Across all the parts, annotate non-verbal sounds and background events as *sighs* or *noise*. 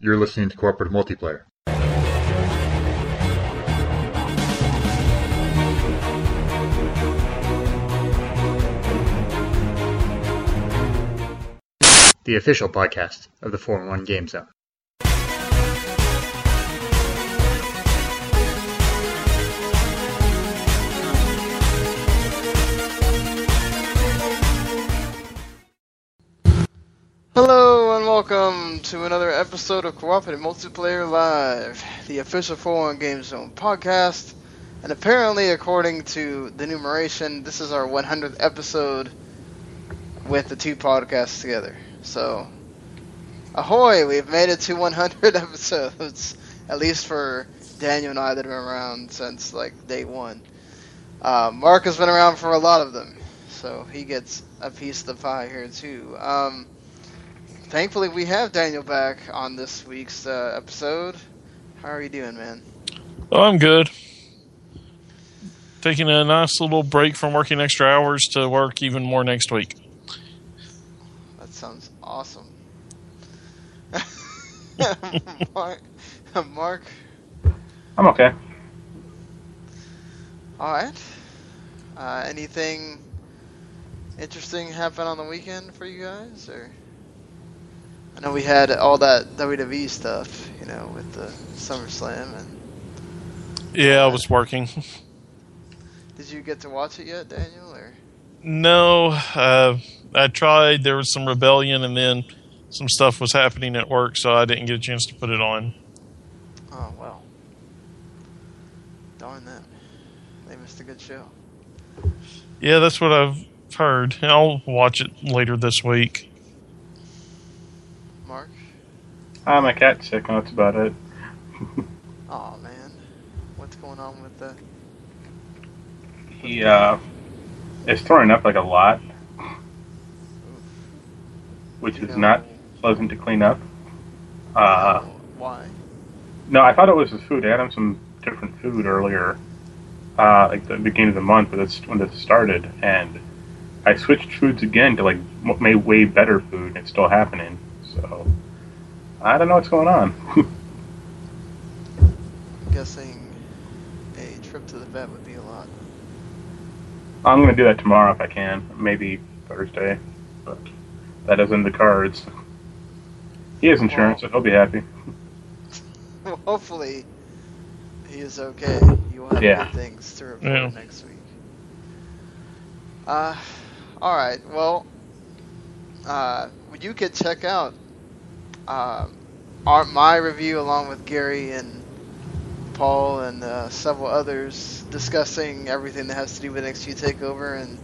You're listening to Co-operative Multiplayer. The official podcast of the 4 1 Game Zone. Welcome to another episode of Cooperative Multiplayer Live, the official 4-1 Game Zone podcast. And apparently, according to the numeration, this is our 100th episode with the two podcasts together. So, ahoy! We've made it to 100 *laughs* episodes, at least for Daniel and I that have been around since like day one. Uh, Mark has been around for a lot of them, so he gets a piece of the pie here too. Um, thankfully we have Daniel back on this week's uh, episode. How are you doing, man? Oh, I'm good. Taking a nice little break from working extra hours to work even more next week. That sounds awesome. *laughs* Mark, *laughs* Mark, I'm okay. all right. Uh, anything interesting happen on the weekend for you guys, or? I know we had all that WWE stuff, you know, with the SummerSlam, and Yeah, I was working. did you get to watch it yet, Daniel? Or No, uh, I tried. There was some rebellion, and then some stuff was happening at work, so I didn't get a chance to put it on. oh well, darn them, they missed a good show. Yeah, that's what I've heard. I'll watch it later this week. Mark, Ah, my cat's sick, and that's about it. oh man, what's going on with the? He uh, is throwing up like a lot, which You is know, not pleasant to clean up. Uh, why? no, I thought it was his food. I had him some different food earlier, uh, like the beginning of the month, but that's when this started, and I switched foods again to like way better food, and it's still happening. So I don't know what's going on. I'm *laughs* guessing a trip to the vet would be a lot. I'm gonna do that tomorrow if I can, maybe Thursday, but that is in the cards. He has insurance, so he'll be happy. *laughs* Well, hopefully he is okay. You will have Yeah. good things to report Yeah. next week. Uh, all right. Well, uh, you could check out um, our my review along with Gary and Paul and uh, several others discussing everything that has to do with NXT Takeover and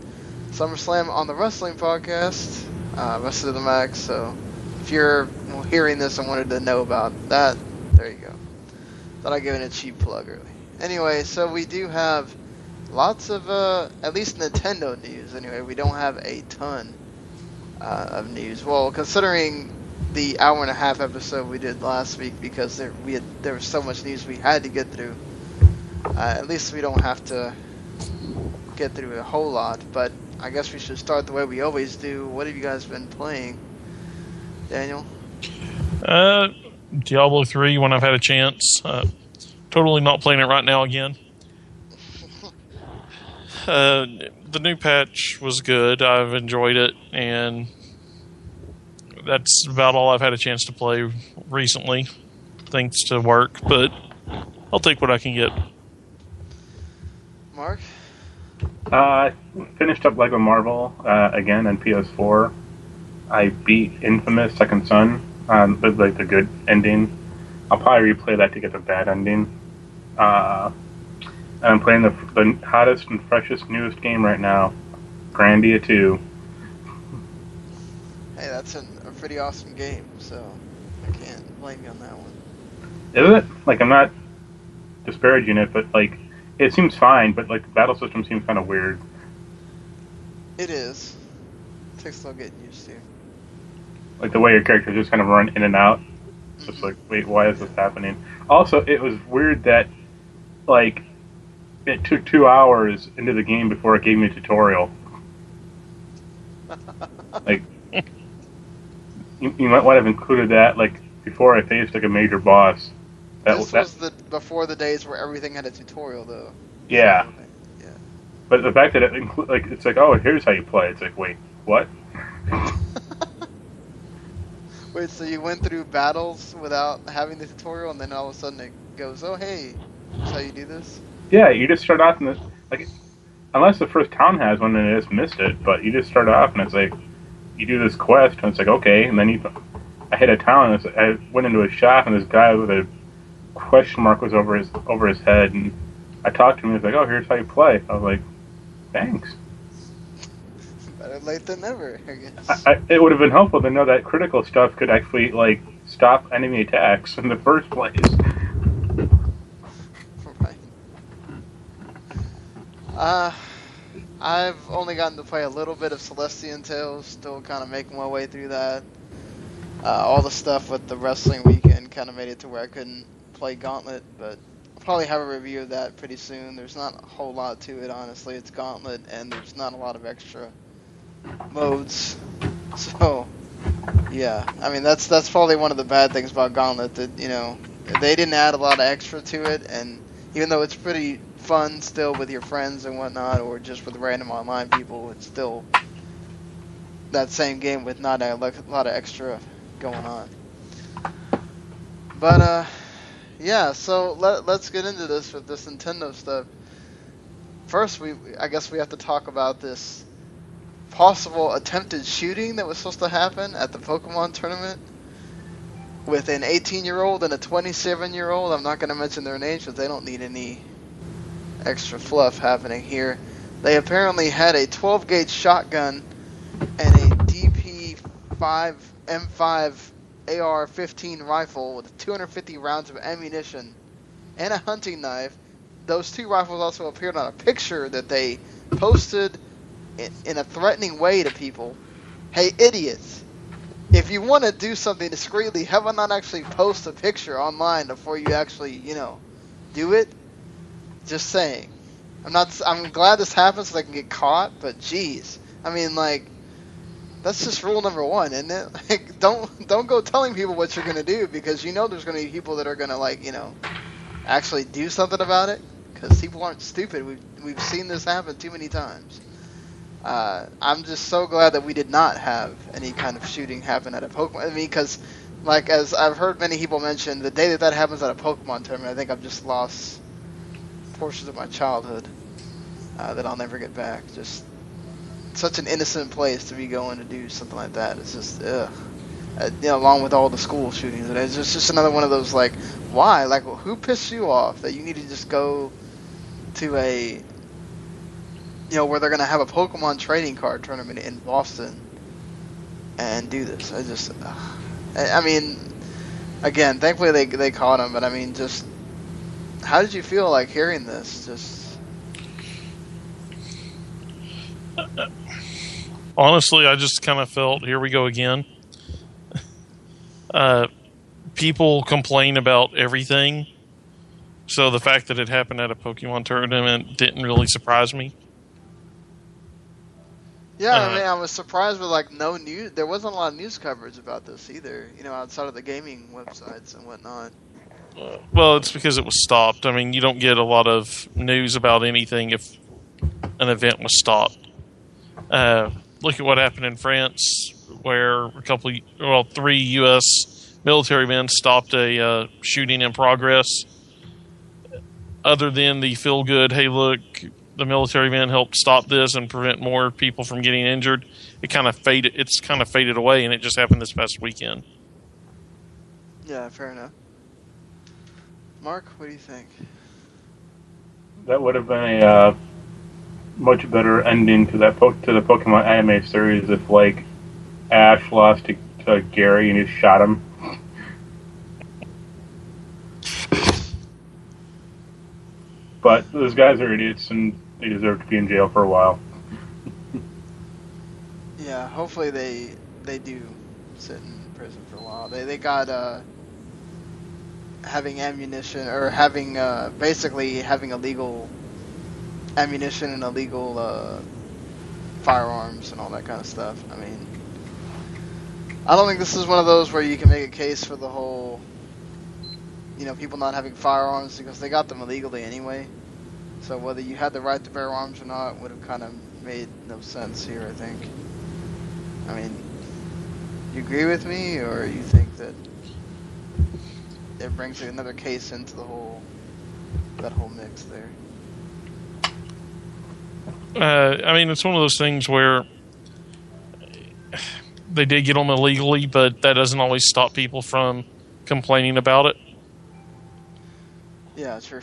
SummerSlam on the Wrestling Podcast, uh, Wrestle to the Max. So if you're hearing this and wanted to know about that, there you go. Thought I'd give it a cheap plug early. Anyway, so we do have lots of, uh, at least Nintendo news. Anyway, we don't have a ton uh, of news. Well, considering the hour and a half episode we did last week, because there we had there was so much news we had to get through. Uh, at least we don't have to get through a whole lot. But I guess we should start the way we always do. What have you guys been playing, Daniel? Uh, Diablo 3 when I've had a chance. Uh, totally not playing it right now again. *laughs* Uh, the new patch was good. I've enjoyed it, and that's about all I've had a chance to play recently, thanks to work. But I'll take what I can get. Mark? Uh, I finished up Lego Marvel uh, again on PS4. I beat Infamous Second Son um, with like the good ending. I'll probably replay that to get the bad ending. Uh, and I'm playing the, the hottest and freshest, newest game right now, Grandia 2. Hey, that's an, a pretty awesome game, so I can't blame you on that one. Is it? Like, I'm not disparaging it, but like, it seems fine, but like, the battle system seems kind of weird. It is. takes a little getting used to. Like, the way your characters just kind of run in and out. It's just mm-hmm. like, wait, why is this happening? Also, it was weird that, like, it took two hours into the game before it gave me a tutorial. *laughs* Like, you, you might want to have included that, like, before I faced like a major boss. That, this that was the before the days where everything had a tutorial, though. yeah, Yeah. but the fact that it inclu- like it's like oh here's how you play. It's like wait what? *laughs* Wait, so you went through battles without having the tutorial, and then all of a sudden it goes, "Oh, hey, that's how you do this." Yeah, you just start off in this like unless the first town has one and it just missed it, but you just start off and it's like you do this quest and it's like okay, and then you I hit a town and it's, I went into a shop and this guy with a question mark was over his over his head and I talked to him. And he's like, "Oh, here's how you play." I was like, "Thanks." Better late than never, I guess. I, I, it would have been helpful to know that critical stuff could actually like stop enemy attacks in the first place. *laughs* right. Uh, I've only gotten to play a little bit of Celestian Tales, still kind of making my way through that. Uh, all the stuff with the wrestling weekend kind of made it to where I couldn't play Gauntlet, but I'll probably have a review of that pretty soon. There's not a whole lot to it, honestly. It's Gauntlet, and there's not a lot of extra modes. *laughs* So, yeah, I mean that's that's probably one of the bad things about Gauntlet that you know they didn't add a lot of extra to it, and even though it's pretty fun still with your friends and whatnot, or just with random online people, it's still that same game with not a lot of extra going on. But uh, yeah. So let let's get into this with this Nintendo stuff. First, we I guess we have to talk about this possible attempted shooting that was supposed to happen at the Pokemon tournament with an 18 year old and a 27 year old. I'm not going to mention their names because they don't need any extra fluff happening here. They apparently had a 12 gauge shotgun and a DP5 M5 AR 15 rifle with 250 rounds of ammunition and a hunting knife. Those two rifles also appeared on a picture that they posted in, in a threatening way to people. Hey, idiots! If you want to do something discreetly, have I not actually post a picture online before you actually, you know, do it? Just saying. I'm not. I'm glad this happens so they can get caught, but jeez, I mean, like, that's just rule number one, isn't it? *laughs* Like, don't don't go telling people what you're gonna do because you know there's gonna be people that are gonna like, you know, actually do something about it. Because people aren't stupid. We've we've seen this happen too many times. Uh, I'm just so glad that we did not have any kind of shooting happen at a Pokemon. I mean, because, like, as I've heard many people mention, the day that that happens at a Pokemon tournament, I think I've just lost portions of my childhood uh, that I'll never get back. Just such an innocent place to be going to do something like that. It's just, ugh. Uh, you know, along with all the school shootings, and it's just, just another one of those like, why? Like, who pissed you off that you need to just go to a you know, where they're gonna have a Pokemon trading card tournament in Boston and do this. I just, uh, I, I mean, again, thankfully they they caught him, but I mean, just how did you feel like hearing this? Just Honestly, I just kind of felt here we go again. *laughs* Uh, people complain about everything, so the fact that it happened at a Pokemon tournament didn't really surprise me. yeah, Uh, I mean, I was surprised with like no news. There wasn't a lot of news coverage about this either. You know, outside of the gaming websites and whatnot. Well, it's because it was stopped. I mean, you don't get a lot of news about anything if an event was stopped. Uh, look at what happened in France, where a couple, well, three U.S. military men stopped a uh, shooting in progress. Other than the feel good, hey, look, the military men helped stop this and prevent more people from getting injured. It kind of faded. It's kind of faded away, and it just happened this past weekend. Yeah, fair enough. Mark, what do you think? That would have been a uh, much better ending to that po- to the Pokemon anime series if like Ash lost to, to Gary and he shot him. But those guys are idiots and they deserve to be in jail for a while. Yeah, hopefully they they do sit in prison for a while. They they got uh having ammunition or having uh basically having illegal ammunition and illegal uh firearms and all that kind of stuff. I mean I don't think this is one of those where you can make a case for the whole, you know, people not having firearms because they got them illegally anyway. So whether you had the right to bear arms or not would have kind of made no sense here. I think. I mean, you agree with me, or you think that it brings another case into the whole that whole mix there? Uh, I mean, it's one of those things where they did get them illegally, but that doesn't always stop people from complaining about it. Yeah, sure.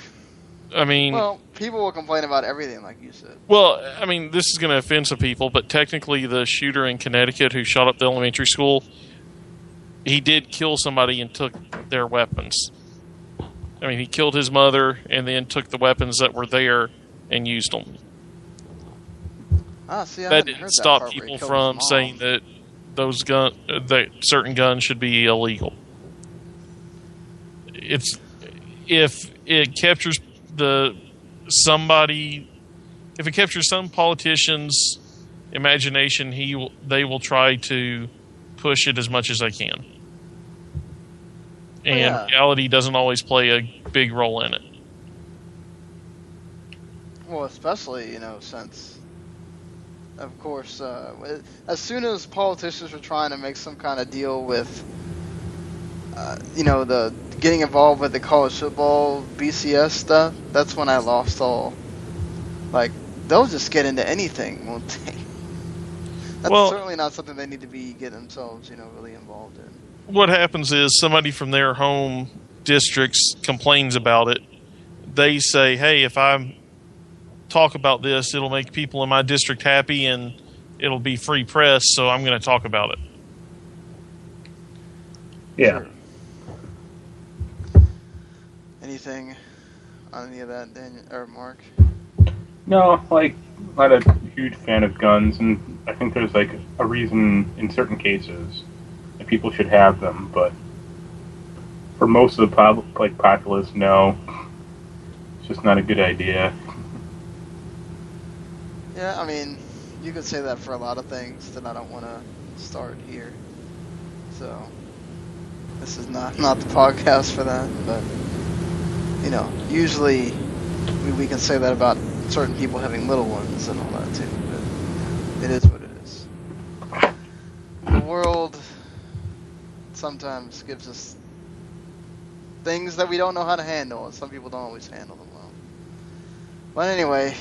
I mean, Well, people will complain about everything, like you said. Well, I mean, this is going to offend some people, but technically, the shooter in Connecticut who shot up the elementary school, he did kill somebody and took their weapons. I mean, he killed his mother and then took the weapons that were there and used them. Ah, see, I That didn't stop he people from saying that those gun that certain guns should be illegal. It's if it captures the somebody if it captures some politician's imagination, he they will try to push it as much as they can. And yeah. reality doesn't always play a big role in it. Well, especially you know since, of course, uh, as soon as politicians were trying to make some kind of deal with, uh, you know, the getting involved with the college football BCS stuff, that's when I lost all. Like they'll just get into anything, won't they? *laughs* That's Well- certainly not something they need to be getting themselves, you know, really involved in. What happens is somebody from their home districts complains about it. They say, "Hey, if I talk about this, it'll make people in my district happy and it'll be free press, so I'm going to talk about it." Yeah. Anything on any of that, Daniel or Mark? No, like I'm not a huge fan of guns, and I think there's like a reason in certain cases that people should have them, but for most of the pop- like populace, no, it's just not a good idea. Yeah, I mean, you could say that for a lot of things that I don't want to start here. So, this is not not the podcast for that, but you know, usually we, we can say that about certain people having little ones and all that too. But it is what it is. The world sometimes gives us things that we don't know how to handle, and some people don't always handle them well. But anyway,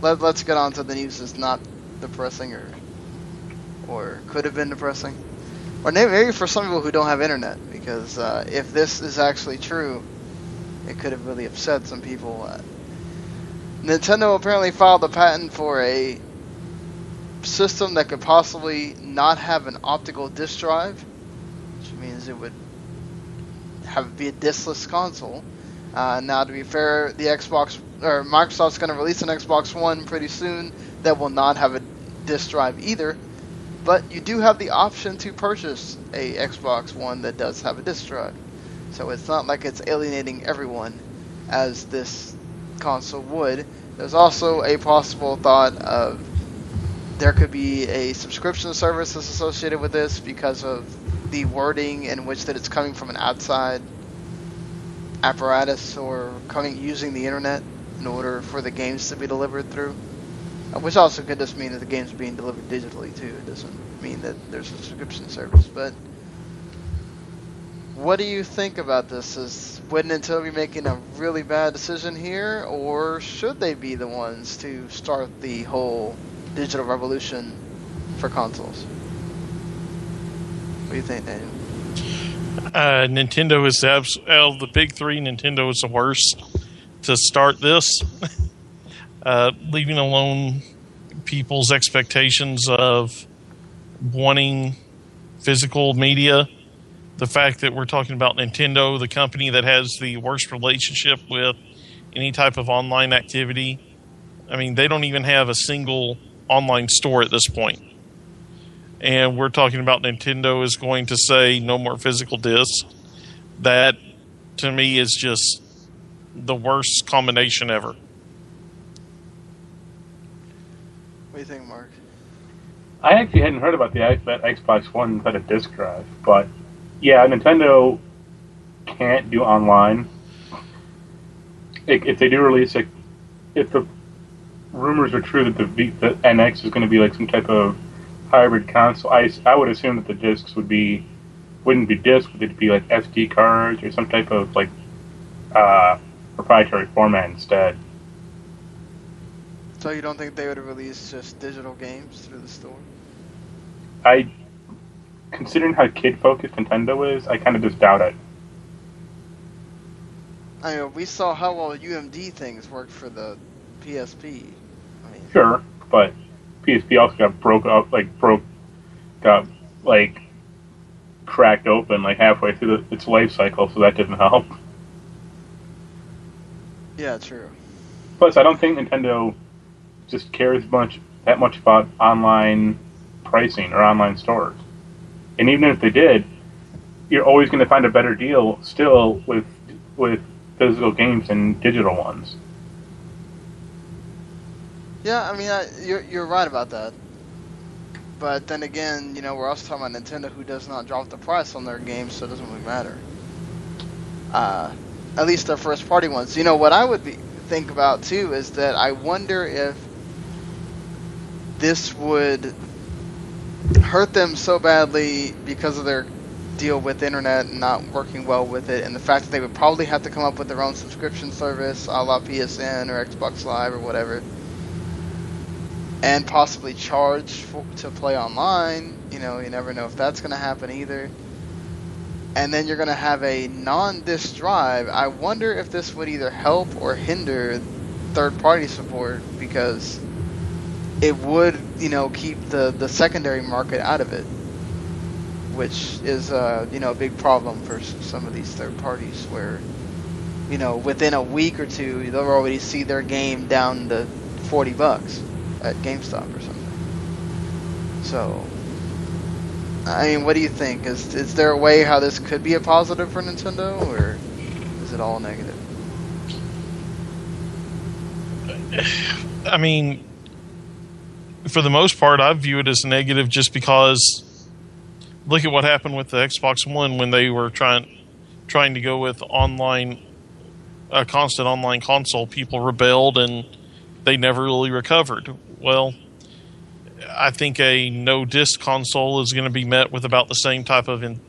let, let's get on to the news that's not depressing or or could have been depressing. Or maybe, for some people who don't have internet, because uh, if this is actually true, it could have really upset some people. Uh, Nintendo apparently filed a patent for a system that could possibly not have an optical disc drive, it would have be a diskless console. Uh, now, to be fair, the Xbox or Microsoft's going to release an Xbox One pretty soon that will not have a disc drive either. But you do have the option to purchase a Xbox One that does have a disc drive, so it's not like it's alienating everyone as this console would. There's also a possible thought of there could be a subscription service that's associated with this because of the wording in which that it's coming from an outside apparatus or coming using the internet in order for the games to be delivered through. Uh, Which also could just mean that the game's being delivered digitally too. It doesn't mean that there's a subscription service. But what do you think about this? Is would Nintendo be making a really bad decision here, or should they be the ones to start the whole digital revolution for consoles? What do you think, Daniel? Uh, Nintendo is abs- of the big three. Nintendo is the worst to start this, *laughs* uh, leaving alone people's expectations of wanting physical media. The fact that we're talking about Nintendo, the company that has the worst relationship with any type of online activity. I mean, they don't even have a single online store at this point and we're talking about Nintendo is going to say no more physical discs. That to me is just the worst combination ever. What do you think, Mark? I actually hadn't heard about the that Xbox One had a disk drive, but yeah, Nintendo can't do online. If, if they do release it, if the rumors are true that the, v, the NX is going to be like some type of hybrid console, I, I would assume that the discs would be wouldn't be discs, but they'd be like SD cards or some type of like uh, proprietary format instead. So you don't think they would release just digital games through the store? I, considering how kid focused Nintendo is, I kind of just doubt it. I mean, we saw how well UMD things worked for the PSP. I mean, Sure, but PSP also got broke up, like broke, got like cracked open like halfway through the, its life cycle, so that didn't help. yeah, true. Plus, I don't think Nintendo just cares much that much about online pricing or online stores. And even if they did, you're always going to find a better deal still with with physical games than digital ones. Yeah, I mean, I, you're you're right about that. But then again, you know, we're also talking about Nintendo, who does not drop the price on their games, so it doesn't really matter. Uh, at least their first party ones. You know, what I would be, think about too is that I wonder if this would hurt them so badly because of their deal with the internet and not working well with it, and the fact that they would probably have to come up with their own subscription service, a la PSN or Xbox Live or whatever and possibly charge for, to play online. You know, you never know if that's going to happen either. And then you're going to have a non-disc drive. I wonder if this would either help or hinder third-party support because it would, you know, keep the the secondary market out of it, which is, uh, you know, a big problem for some of these third parties where, you know, within a week or two, they'll already see their game down to 40 bucks at GameStop or something. So, I mean, what do you think? Is is there a way how this could be a positive for Nintendo, or is it all negative? *laughs* I mean, for the most part, I view it as negative just because look at what happened with the Xbox One when they were trying trying to go with online a constant online console. People rebelled and they never really recovered. Well, I think a no disc console is going to be met with about the same type of in,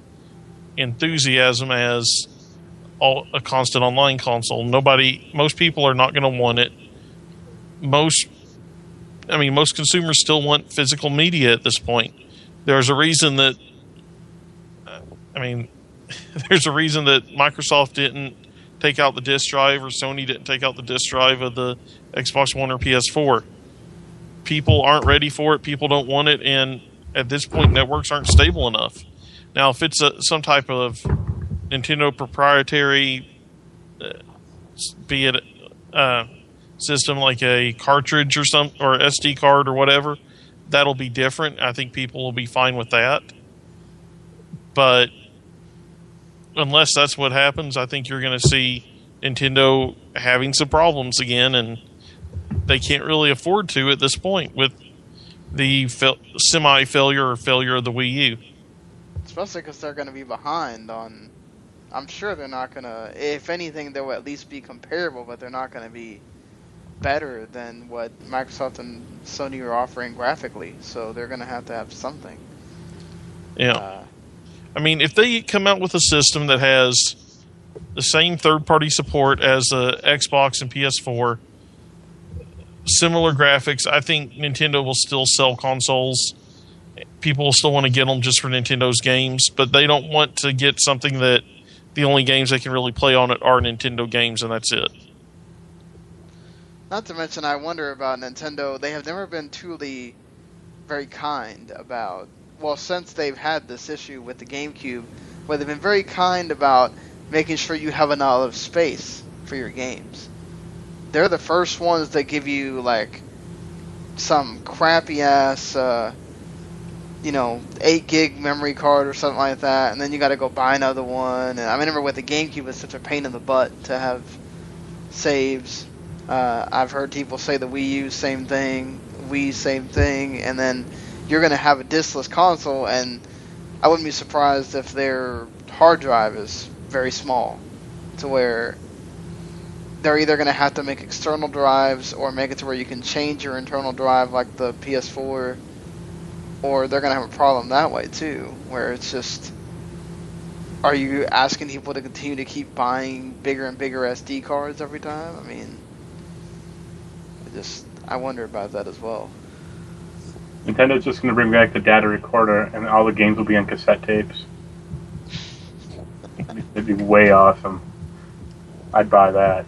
enthusiasm as all, a constant online console. Nobody, most people are not going to want it. Most, I mean, most consumers still want physical media at this point. There's a reason that, I mean, *laughs* there's a reason that Microsoft didn't take out the disk drive or Sony didn't take out the disk drive of the Xbox One or PS4. People aren't ready for it. People don't want it, and at this point, networks aren't stable enough. Now, if it's a, some type of Nintendo proprietary, uh, be it uh, system like a cartridge or some or SD card or whatever, that'll be different. I think people will be fine with that. But unless that's what happens, I think you're going to see Nintendo having some problems again, and they can't really afford to at this point with the semi failure or failure of the Wii U. Especially because they're going to be behind on. I'm sure they're not going to. If anything, they will at least be comparable, but they're not going to be better than what Microsoft and Sony are offering graphically. So they're going to have to have something. Yeah. Uh, I mean, if they come out with a system that has the same third party support as the Xbox and PS4, similar graphics, I think Nintendo will still sell consoles. People will still want to get them just for Nintendo's games, but they don't want to get something that the only games they can really play on it are Nintendo games, and that's it. Not to mention, I wonder about Nintendo. They have never been truly very kind about well, since they've had this issue with the GameCube, where they've been very kind about making sure you have enough space for your games. They're the first ones that give you like some crappy ass, uh, you know, eight gig memory card or something like that, and then you got to go buy another one. And I remember with the GameCube, it's such a pain in the butt to have saves. Uh, I've heard people say the Wii U same thing, Wii same thing, and then you're going to have a diskless console, and I wouldn't be surprised if their hard drive is very small, to where they're either going to have to make external drives or make it to where you can change your internal drive like the PS4, or they're going to have a problem that way too, where it's just. Are you asking people to continue to keep buying bigger and bigger SD cards every time? I mean, I just I wonder about that as well. Nintendo's just going to bring back the data recorder, and all the games will be on cassette tapes. *laughs* It'd be way awesome. I'd buy that.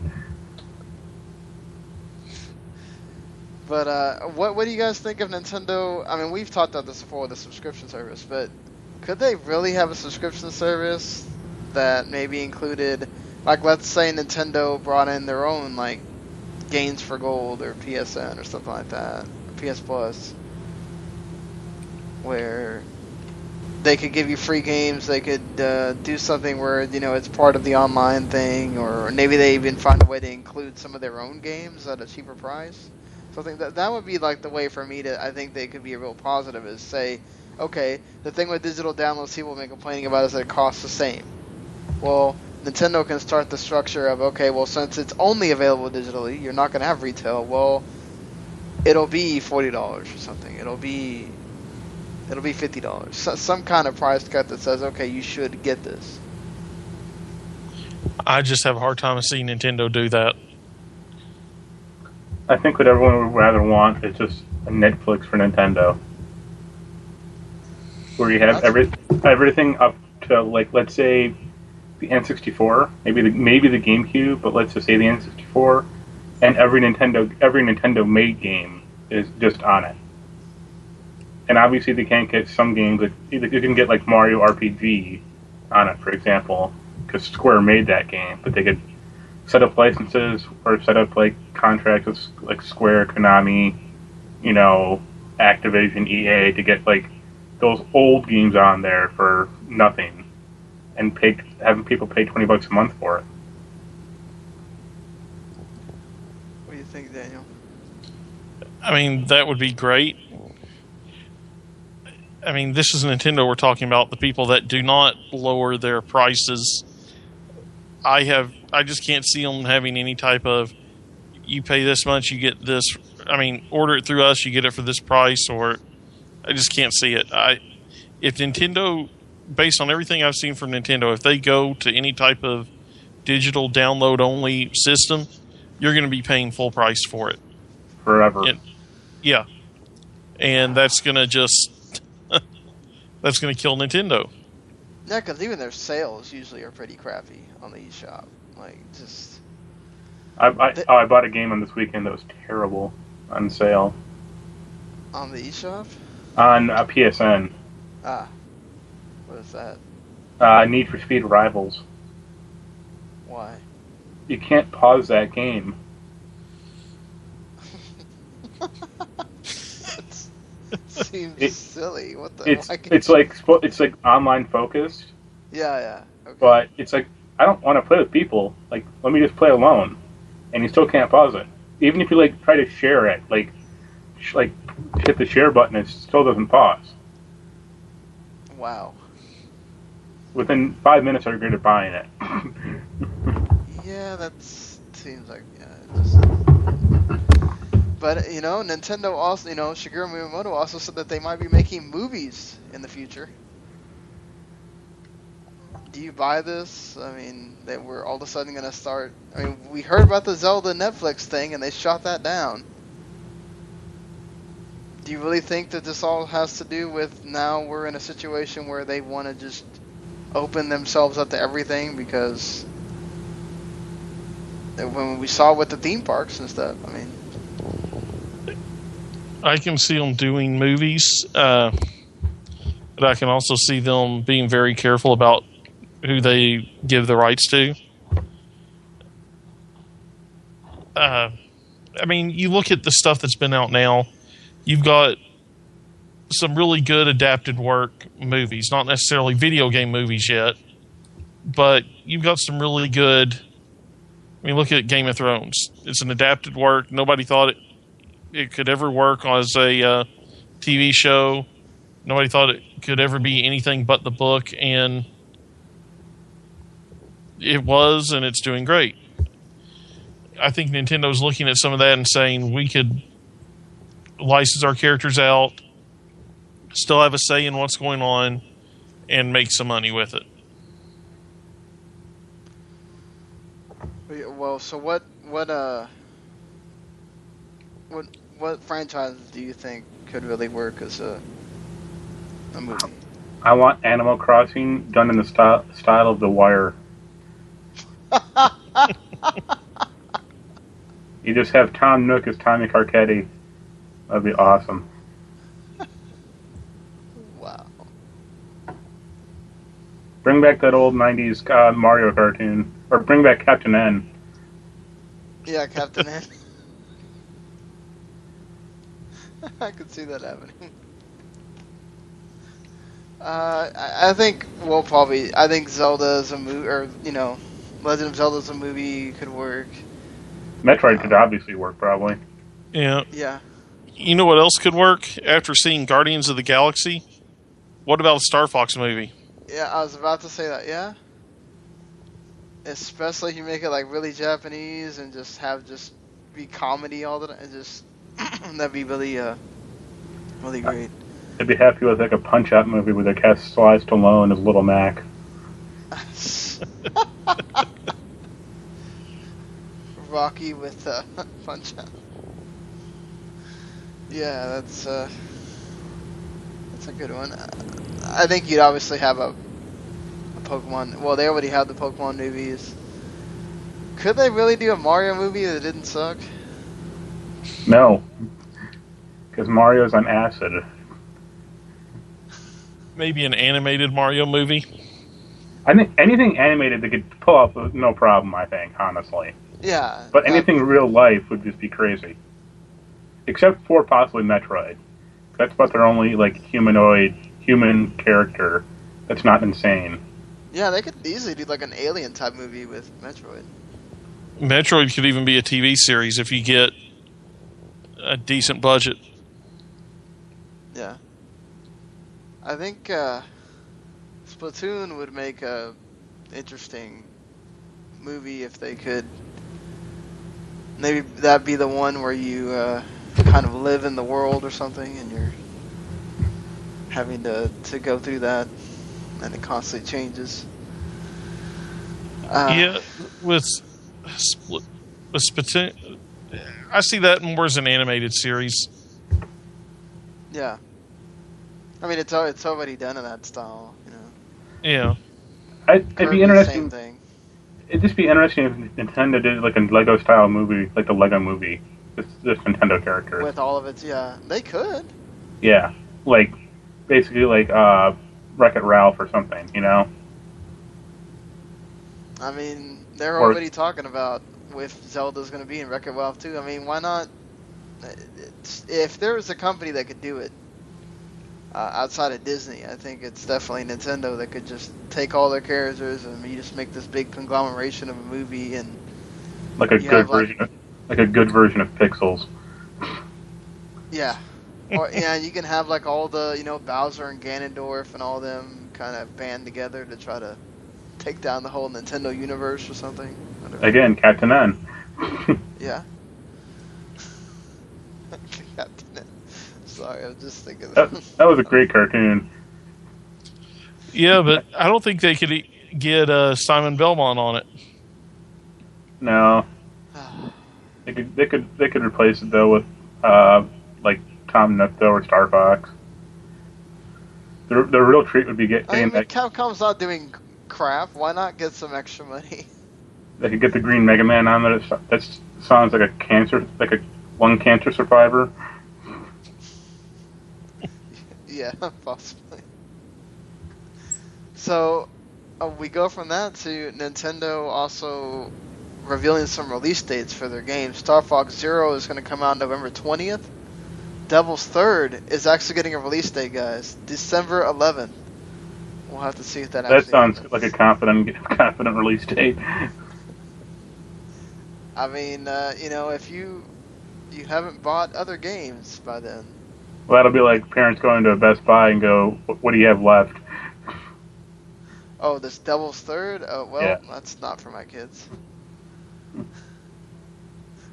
But uh, what what do you guys think of Nintendo? I mean, we've talked about this before, the subscription service, but could they really have a subscription service that maybe included, like, let's say Nintendo brought in their own like games for gold or PSN or something like that, PS Plus, where they could give you free games. They could uh, do something where you know it's part of the online thing, or maybe they even find a way to include some of their own games at a cheaper price. So I think that that would be like the way for me to. I think they could be a real positive is say, okay, the thing with digital downloads people have been complaining about is that it costs the same. Well, Nintendo can start the structure of okay, well since it's only available digitally, you're not going to have retail. Well, it'll be forty dollars or something. It'll be it'll be fifty dollars. So, some kind of price cut that says okay, you should get this. I just have a hard time seeing Nintendo do that. I think what everyone would rather want is just a Netflix for Nintendo, where you have every everything up to like let's say the N64, maybe the maybe the GameCube, but let's just say the N64, and every Nintendo every Nintendo made game is just on it. And obviously, they can't get some games like you can get like Mario RPG on it, for example, because Square made that game, but they could set up licenses or set up like contracts with like Square, Konami, you know, Activision, EA to get like those old games on there for nothing, and pay having people pay twenty bucks a month for it. What do you think, Daniel? I mean, that would be great. I mean, this is Nintendo we're talking about, the people that do not lower their prices. I have I just can't see them having any type of you pay this much, you get this I mean, order it through us, you get it for this price or I just can't see it. I if Nintendo based on everything I've seen from Nintendo, if they go to any type of digital download only system, you're going to be paying full price for it. Forever. Yeah. Yeah. And that's going to just *laughs* that's going to kill Nintendo. Yeah, because even their sales usually are pretty crappy on the eShop. Like, just I, I, oh, I bought a game on this weekend that was terrible on sale on the eShop. on uh, PSN. Ah, what is that? Uh, Need for Speed Rivals. Why? You can't pause that game. It's- it seems It- silly. What the? It's *laughs* it's you- like it's like online focused, Yeah, yeah. Okay. but it's like I don't want to play with people. Like let me just play alone, and you still can't pause it. Even if you like try to share it, like sh- like hit the share button, it still doesn't pause. wow. Within five minutes, I regretted buying it. *laughs* Yeah, that seems like yeah. it Just, but you know, Nintendo also, you know, Shigeru Miyamoto also said that they might be making movies in the future. Do you buy this? I mean, that we're all of a sudden going to start. I mean, we heard about the Zelda Netflix thing, and they shot that down. Do you really think that this all has to do with now we're in a situation where they want to just open themselves up to everything because when we saw with the theme parks and stuff. I mean, I can see them doing movies, uh, but I can also see them being very careful about who they give the rights to. Uh, I mean, you look at the stuff that's been out now. You've got some really good adapted work movies, not necessarily video game movies yet, but you've got some really good. I mean, look at Game of Thrones. It's an adapted work. Nobody thought it it could ever work as a uh, TV show. Nobody thought it could ever be anything but the book, and it was, and it's doing great. I think Nintendo's looking at some of that and saying we could license our characters out, still have a say in what's going on, and make some money with it. Well, so what what uh what what franchises do you think could really work as a a movie? I want Animal Crossing done in the style style of The Wire. *laughs* You just have Tom Nook as Tommy Carcetti. That'd be awesome. *laughs* Wow. Bring back that old '90s uh, Mario cartoon, or bring back Captain N. Yeah, Captain N. *laughs* *laughs* I could see that happening. Uh, I, I think we'll probably. I think Zelda is a movie, or you know, Legend of Zelda is a movie could work. Metroid could obviously work, probably. Yeah. Yeah. You know what else could work after seeing Guardians of the Galaxy? What about a Star Fox movie? Yeah, I was about to say that. Yeah. Especially if you make it like really Japanese and just have just be comedy all the time. and Just *coughs* that'd be really uh really great. I'd be happy with like a Punch Out movie where they cast Sly Stallone as Little Mac. *laughs* Rocky with uh, *laughs* Punch Out. Yeah, that's uh, that's a good one. I think you'd obviously have a, a Pokemon. Well, they already have the Pokemon movies. Could they really do a Mario movie that didn't suck? No, because Mario's on acid. Maybe an animated Mario movie? I think anything animated they could pull off with no problem. I think honestly, Yeah. but that- anything real life would just be crazy. Except for possibly Metroid. That's about their only like humanoid human character that's not insane. Yeah, they could easily do like an alien type movie with Metroid. Metroid could even be a TV series if you get a decent budget. Yeah. I think uh, Splatoon would make a interesting movie if they could. Maybe that'd be the one where you uh, kind of live in the world or something, and you're having to to go through that, and it constantly changes. Uh, yeah, with split, with Splatoon, I see that more as an animated series. Yeah. I mean, it's it's already done in that style, you know. Yeah, I, it'd Kirby's be Same interesting. thing. It'd just be interesting if Nintendo did like a Lego style movie, like the Lego movie, just, just Nintendo characters. With all of its, yeah, they could. Yeah, like basically like uh, Wreck It Ralph or something, you know? I mean, they're Or- already talking about if Zelda's going to be in Wreck-It Ralph too. I mean, why not? It's, if there was a company that could do it uh, outside of Disney, I think it's definitely Nintendo that could just take all their characters and you just make this big conglomeration of a movie and Like a good have, like- version, of, like a good version of Pixels. yeah, *laughs* or yeah, you can have like all the you know Bowser and Ganondorf and all them kind of band together to try to take down the whole Nintendo universe or something. Whatever. Again, Captain N. *laughs* Yeah. *laughs* Captain N. Sorry, I was just thinking that, that. that was a great cartoon. yeah, but I don't think they could e- get uh, Simon Belmont on it. No, *sighs* they could they could they could replace it though with uh, like Tom Nook though or Star Fox. The, the real treat would be get, I getting mean, that Capcom's not doing crap. Why not get some extra money? They could get the Green Mega Man on there. That that sounds like a cancer like a lung cancer survivor. *laughs* yeah, *laughs* possibly. So, uh, we go from that to Nintendo also revealing some release dates for their games. Star Fox Zero is going to come out November 20th. Devil's Third is actually getting a release date, guys. December 11th. We'll have to see if that That sounds happens. like a confident *laughs* confident release date. I mean, uh, you know, if you you haven't bought other games by then, Well, that'll be like parents going to a Best Buy and go, "What do you have left?" Oh, this Devil's Third? Oh, well, Yeah. that's not for my kids.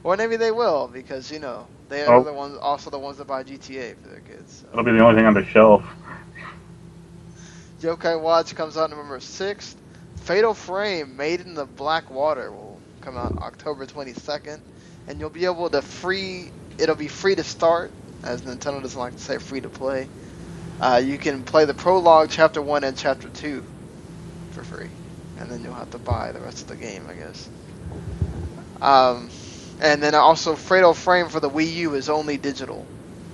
or maybe they will, because, you know, they are Oh. the ones, also the ones that buy GTA for their kids. So. It'll be the only thing on the shelf. Yokai Watch comes out November 6th. Fatal Frame, Maiden of the Black Water, will come out October 22nd. And you'll be able to free, it'll be free to start, as Nintendo doesn't like to say free to play. Uh, you can play the prologue, chapter 1, and chapter 2 for free. And then you'll have to buy the rest of the game, I guess. Um, and then also, Fatal Frame for the Wii U is only digital.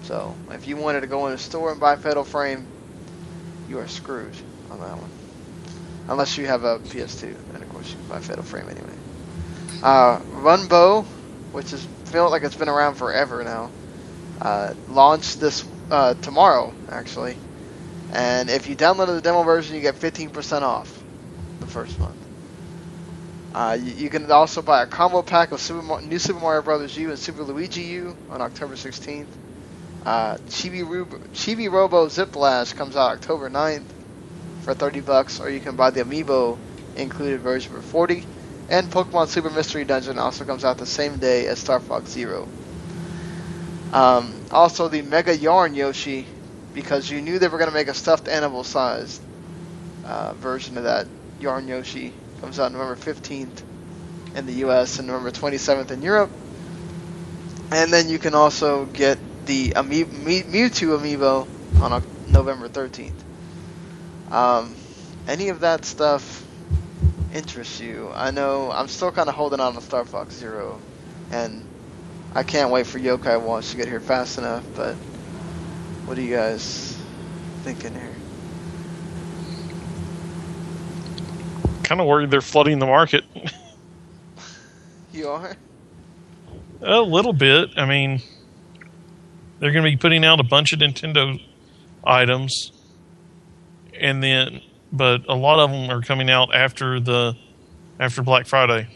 So, if you wanted to go in a store and buy Fatal Frame, you are screwed on that one. Unless you have a PS2, and of course you can buy Fatal Frame anyway. Uh, which is feel like it's been around forever now, uh, launched this uh, tomorrow actually, and if you downloaded the demo version, you get 15% off the first month. Uh, you, you can also buy a combo pack of Super New Super Mario Bros. U and Super Luigi U on October 16th. Uh, Chibi, Rub- Chibi Robo Ziplash comes out October 9th for 30 bucks, or you can buy the Amiibo included version for 40. And Pokemon Super Mystery Dungeon also comes out the same day as Star Fox Zero. Um, also, the Mega Yarn Yoshi, because you knew they were going to make a stuffed animal sized uh, version of that Yarn Yoshi, comes out November 15th in the US and November 27th in Europe. And then you can also get the Ami- Me- Mewtwo amiibo on November 13th. Um, any of that stuff interests you? I know I'm still kind of holding on to Star Fox Zero, and I can't wait for Yokai Watch to get here fast enough. But what are you guys thinking here? Kind of worried they're flooding the market *laughs* You are? a little bit. I mean, they're going to be putting out a bunch of Nintendo items, and then, but a lot of them are coming out after the after Black Friday.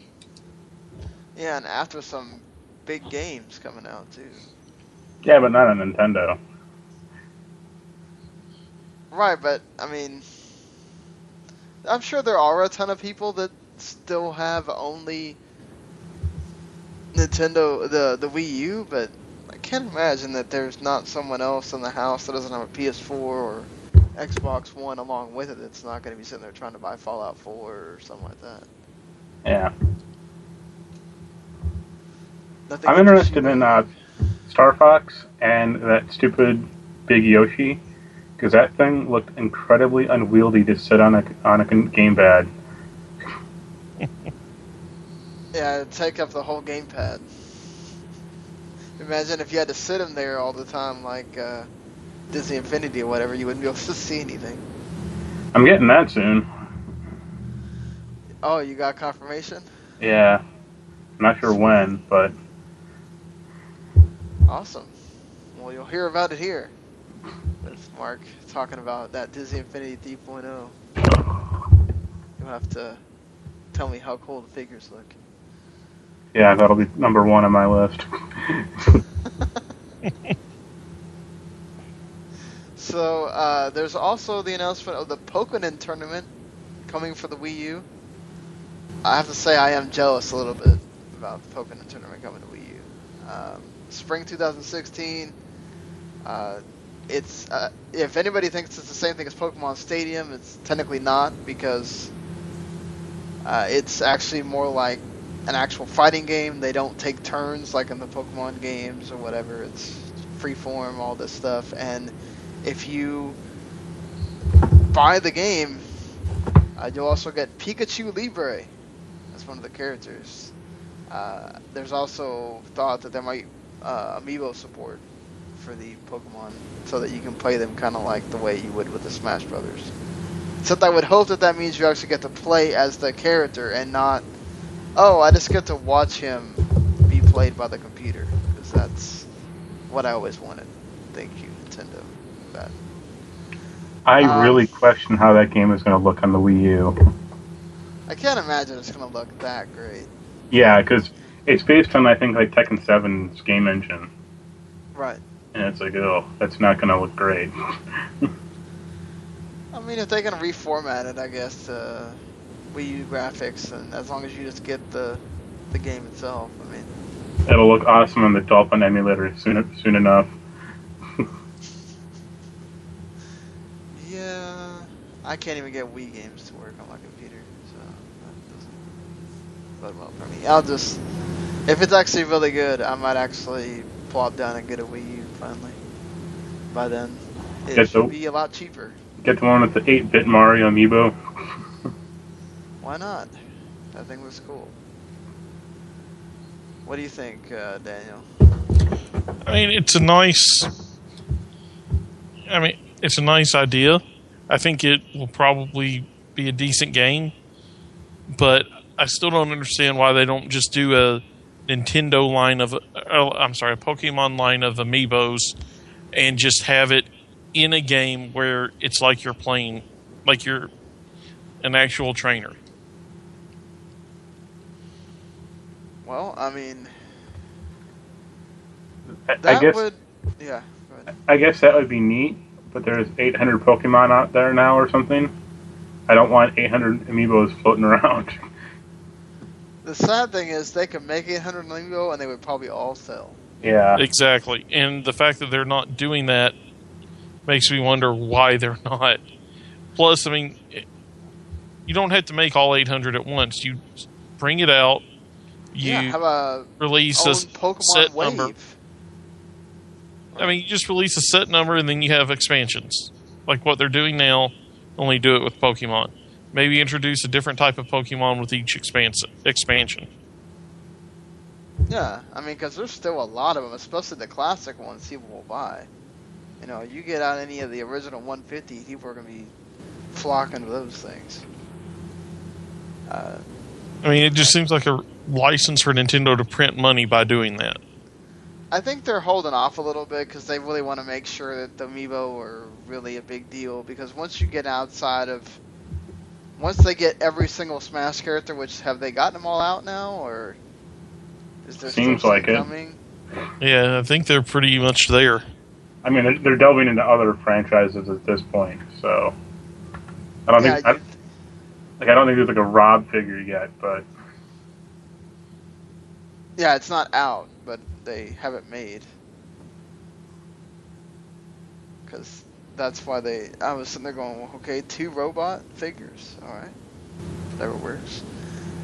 Yeah, and after some big games coming out too. Yeah, but not on Nintendo. Right, but I mean, I'm sure there are a ton of people that still have only Nintendo, the the Wii U, but I can't imagine that there's not someone else in the house that doesn't have a PS4 or Xbox One along with it that's not going to be sitting there trying to buy Fallout 4 or something like that. Yeah. Nothing I'm interested in uh, Star Fox and that stupid Big Yoshi because that thing looked incredibly unwieldy to sit on a on a gamepad. *laughs* Yeah, it'd take up the whole gamepad. Imagine if you had to sit him there all the time, like uh, Disney Infinity or whatever, you wouldn't be able *laughs* to see anything. I'm getting that soon. Oh, you got confirmation? Yeah. I'm not sure when, but Awesome. Well, you'll hear about it here. With Mark talking about that Disney Infinity 3.0. You'll have to tell me how cool the figures look. yeah, that'll be number one on my list. *laughs* *laughs* So, uh, there's also the announcement of the Pokemon tournament coming for the Wii U. I have to say, I am jealous a little bit about the Pokemon tournament coming to Wii U. Um, spring 2016. Uh, it's uh, if anybody thinks it's the same thing as Pokemon Stadium, it's technically not because uh, it's actually more like an actual fighting game. They don't take turns like in the Pokemon games or whatever. It's free form, all this stuff, and if you buy the game, uh, you'll also get Pikachu Libre as one of the characters. Uh, there's also thought that there might uh, amiibo support for the Pokemon, so that you can play them kind of like the way you would with the Smash Brothers. Except I would hope that that means you actually get to play as the character and not, oh, I just get to watch him be played by the computer, because that's what I always wanted. Thank you, Nintendo. That. I Um, really question how that game is going to look on the Wii U. I can't imagine it's gonna look that great. Yeah, because it's based on I think like Tekken 7's game engine. Right. and it's like, oh, that's not going to look great. *laughs* I mean, if they can reformat it, I guess to Wii U graphics, and as long as you just get the the game itself, I mean, It'll look awesome on the Dolphin emulator soon soon enough. yeah, I can't even get Wii games to work on my computer, so that doesn't bode well for me. I'll just, if it's actually really good, I might actually plop down and get a Wii U finally. By then, it Get should the- be a lot cheaper. Get the one with the 8-bit Mario amiibo. *laughs* Why not? That thing looks cool. What do you think, uh, Daniel? I mean, it's a nice. I mean, it's a nice idea. I think it will probably be a decent game, but I still don't understand why they don't just do a Nintendo line of. Uh, I'm sorry, a Pokemon line of amiibos, and just have it in a game where it's like you're playing, like you're an actual trainer. Well, I mean, I, that I guess would, yeah. I guess that would be neat, but there's 800 Pokemon out there now or something. I don't want 800 amiibos floating around. *laughs* The sad thing is, they could make 800 Amiibo and they would probably all sell. yeah. Exactly. And the fact that they're not doing that makes me wonder why they're not. Plus, I mean, it- you don't have to make all 800 at once. You bring it out, you yeah, have a release own a Pokemon set wave. number. I mean, you just release a set number and then you have expansions. Like what they're doing now, only do it with Pokemon. Maybe introduce a different type of Pokemon with each expans- expansion. Yeah, I mean, because there's still a lot of them, especially the classic ones people will buy. You know, you get out any of the original 150, people are going to be flocking to those things. Uh, I mean, it just seems like a license for Nintendo to print money by doing that. I think they're holding off a little bit because they really want to make sure that the amiibo are really a big deal. Because once you get outside of, once they get every single Smash character, which have they gotten them all out now, or is there Seems still some like it. Yeah, I think they're pretty much there. I mean, they're, they're delving into other franchises at this point, so I don't Yeah, think I, you- like I don't think there's like a Rob figure yet, but yeah, it's not out, but they haven't made. Because that's why they. I was sitting there going, okay, two robot figures, all right, whatever works.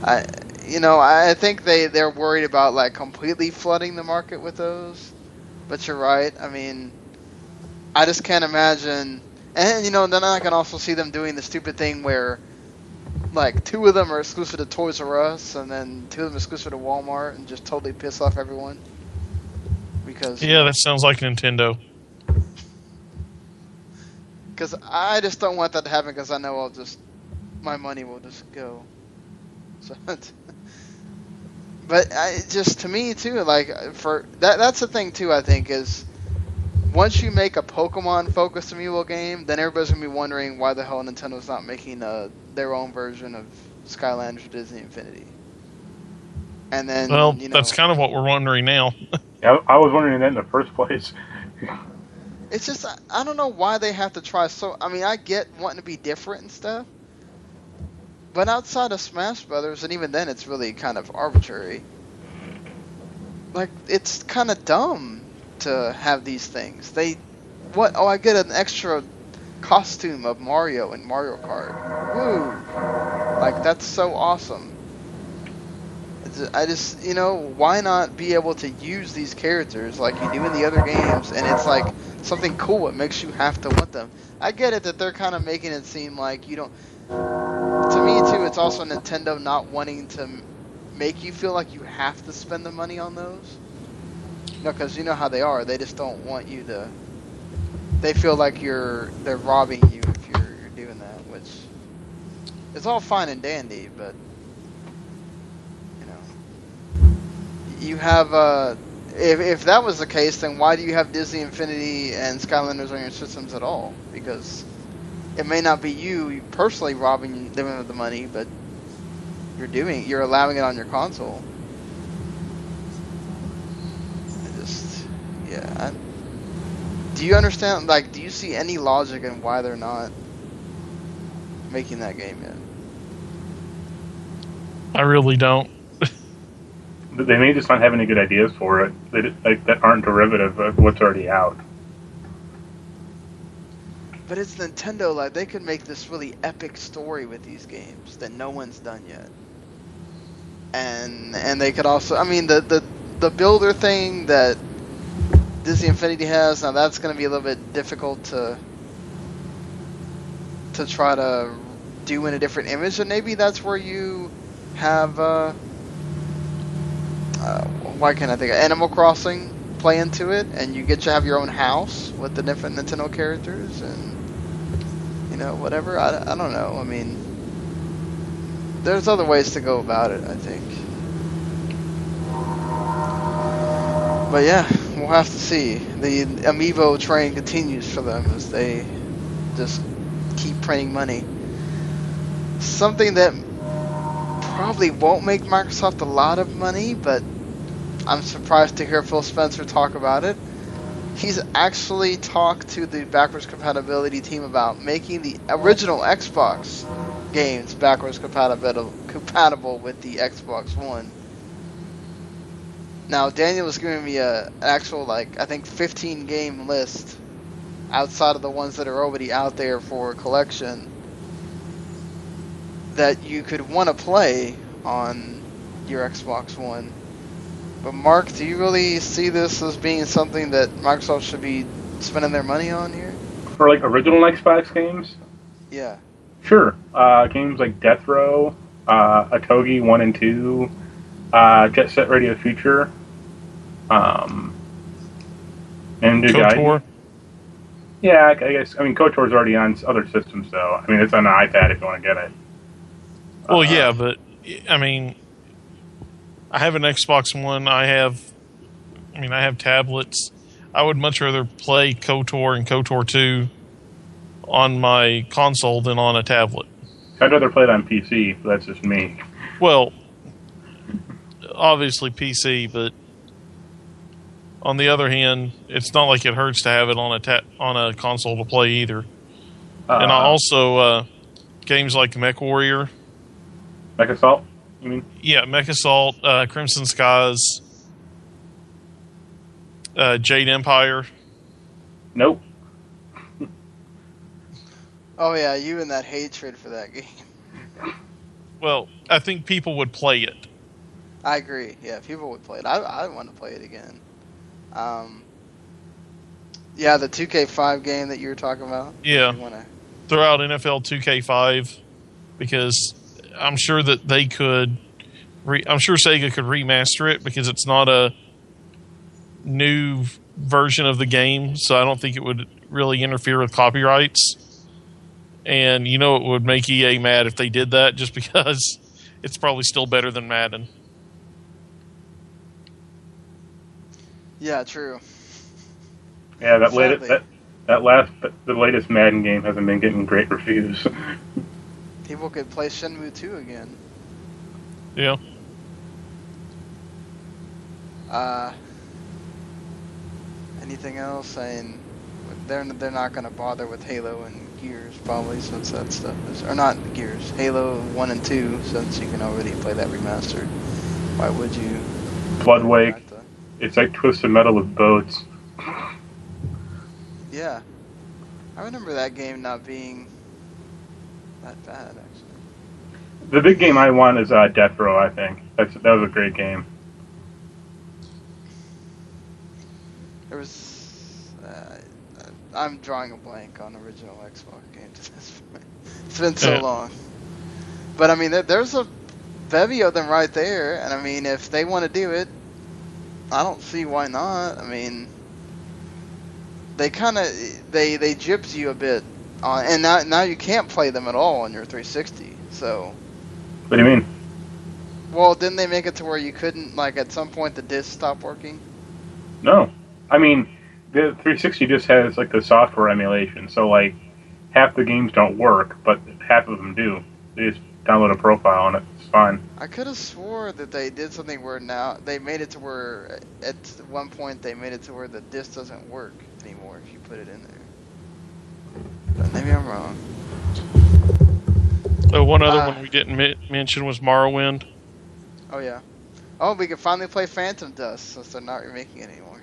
I, you know, I think they they're worried about like completely flooding the market with those. But you're right. I mean, I just can't imagine. And you know, then I can also see them doing the stupid thing where, like, two of them are exclusive to Toys R Us, and then two of them exclusive to Walmart, and just totally piss off everyone. Because Yeah, that sounds like Nintendo. Because I just don't want that to happen because I know I'll just my money will just go. *laughs* So, but I just to me too, like for that that's the thing too. I think is once you make a Pokemon focused amiibo game, then everybody's gonna be wondering why the hell Nintendo's not making uh their own version of Skylanders Disney Infinity. And then Well, you know, that's kind of what we're wondering now. *laughs* yeah, I was wondering that in the first *laughs* place. It's just I, I don't know why they have to try so. I mean, I get wanting to be different and stuff, but outside of Smash Brothers, and even then, it's really kind of arbitrary. Like it's kind of dumb to have these things. They, what? Oh, I get an extra costume of Mario in Mario Kart. Woo! Like that's so awesome. I just, you know, why not be able to use these characters like you do in the other games, and it's like something cool. It makes you have to want them. I get it that they're kind of making it seem like you don't. To me too, it's also Nintendo not wanting to make you feel like you have to spend the money on those. No, because you know how they are. They just don't want you to. They feel like you're they're robbing you if you're, you're doing that, which it's all fine and dandy, but you know, you have uh, if if that was the case, then why do you have Disney Infinity and Skylanders on your systems at all? Because it may not be you personally robbing them of the money, but you're doing you're allowing it on your console. I just yeah, Do you understand? Like, do you see any logic in why they're not making that game yet? I really don't. They may just not have any good ideas for it. D- like that aren't derivative of what's already out. But it's Nintendo. Like, they could make this really epic story with these games that no one's done yet. And and they could also, I mean, the the the builder thing that Disney Infinity has now that's going to be a little bit difficult to to try to do in a different image, and maybe that's where you have. Uh, uh, why can't I think of Animal Crossing play into it, and you get to have your own house with the different Nintendo characters, and you know whatever. I, I don't know. I mean, there's other ways to go about it. I think. But yeah, we'll have to see. The Amiibo train continues for them as they just keep printing money. Something that probably won't make Microsoft a lot of money, but I'm surprised to hear Phil Spencer talk about it. He's actually talked to the backwards compatibility team about making the original Xbox games backwards compatible compatible with the Xbox One. Now Daniel was giving me a an actual like I think 15 game list outside of the ones that are already out there for collection that you could want to play on your Xbox One. But Mark, do you really see this as being something that Microsoft should be spending their money on here? For like original Xbox games, Yeah. sure. Uh, games like Death Row, uh, Otogi One and Two, uh, Jet Set Radio Future, um, and New Gaiden. KOTOR. Yeah, I, I guess. I mean, KOTOR's already on other systems, though. I mean, it's on the iPad if you want to get it. Well, Uh, yeah, but I mean, I have an Xbox One. I have, I mean, I have tablets. I would much rather play KOTOR and KOTOR 2 on my console than on a tablet. I'd rather play it on PC, but that's just me. Well, obviously PC, but on the other hand, it's not like it hurts to have it on a ta- on a console to play either. Uh, and I also uh, games like Mech Warrior, Mech Assault. You mean? yeah, Mech Assault, uh, Crimson Skies, uh, Jade Empire. Nope. *laughs* Oh yeah, you and that hatred for that *laughs* game. Well, I think people would play it. I agree. Yeah, people would play it. I I want to play it again. Um. Yeah, the 2K5 game that you were talking about. Yeah. Wanna, throw out NFL 2K5 because I'm sure that they could. Re- I'm sure Sega could remaster it because it's not a new version of the game, so I don't think it would really interfere with copyrights. And you know, it would make EA mad if they did that, just *laughs* because it's probably still better than Madden. yeah, true. Yeah, that latest Sadly. that, that last the latest Madden game hasn't been getting great reviews. *laughs* People could play Shenmue 2 again. Yeah. Uh, anything else? I mean, they're they're not gonna bother with Halo and Gears probably since that stuff is or not Gears, Halo one and two since you can already play that remastered. Why would you? Bloodwake. back to- It's like Twisted Metal with boats. Yeah, I remember that game not being that bad actually. The big game I want is uh, Death Row. I think that's that was a great game. There was. Uh, I'm drawing a blank on original Xbox games at this point. It's been so Yeah. long. But I mean, there, there's a bevy of them right there, and I mean, if they want to do it, I don't see why not. I mean, they kind of they they gyps you a bit, on, and now now you can't play them at all on your 360. So, What do you mean? well, didn't they make it to where you couldn't like at some point the disc stopped working? No, I mean the 360 just has like the software emulation, so like half the games don't work, but half of them do. They just download a profile and it's fine. I could have swore that they did something where now they made it to where at one point they made it to where the disc doesn't work. anymore if you put it in there. But maybe I'm wrong. Uh, one other Ah. one we didn't mi- mention was Morrowind. Oh yeah. Oh, we can finally play Phantom Dust since they're not remaking it anymore.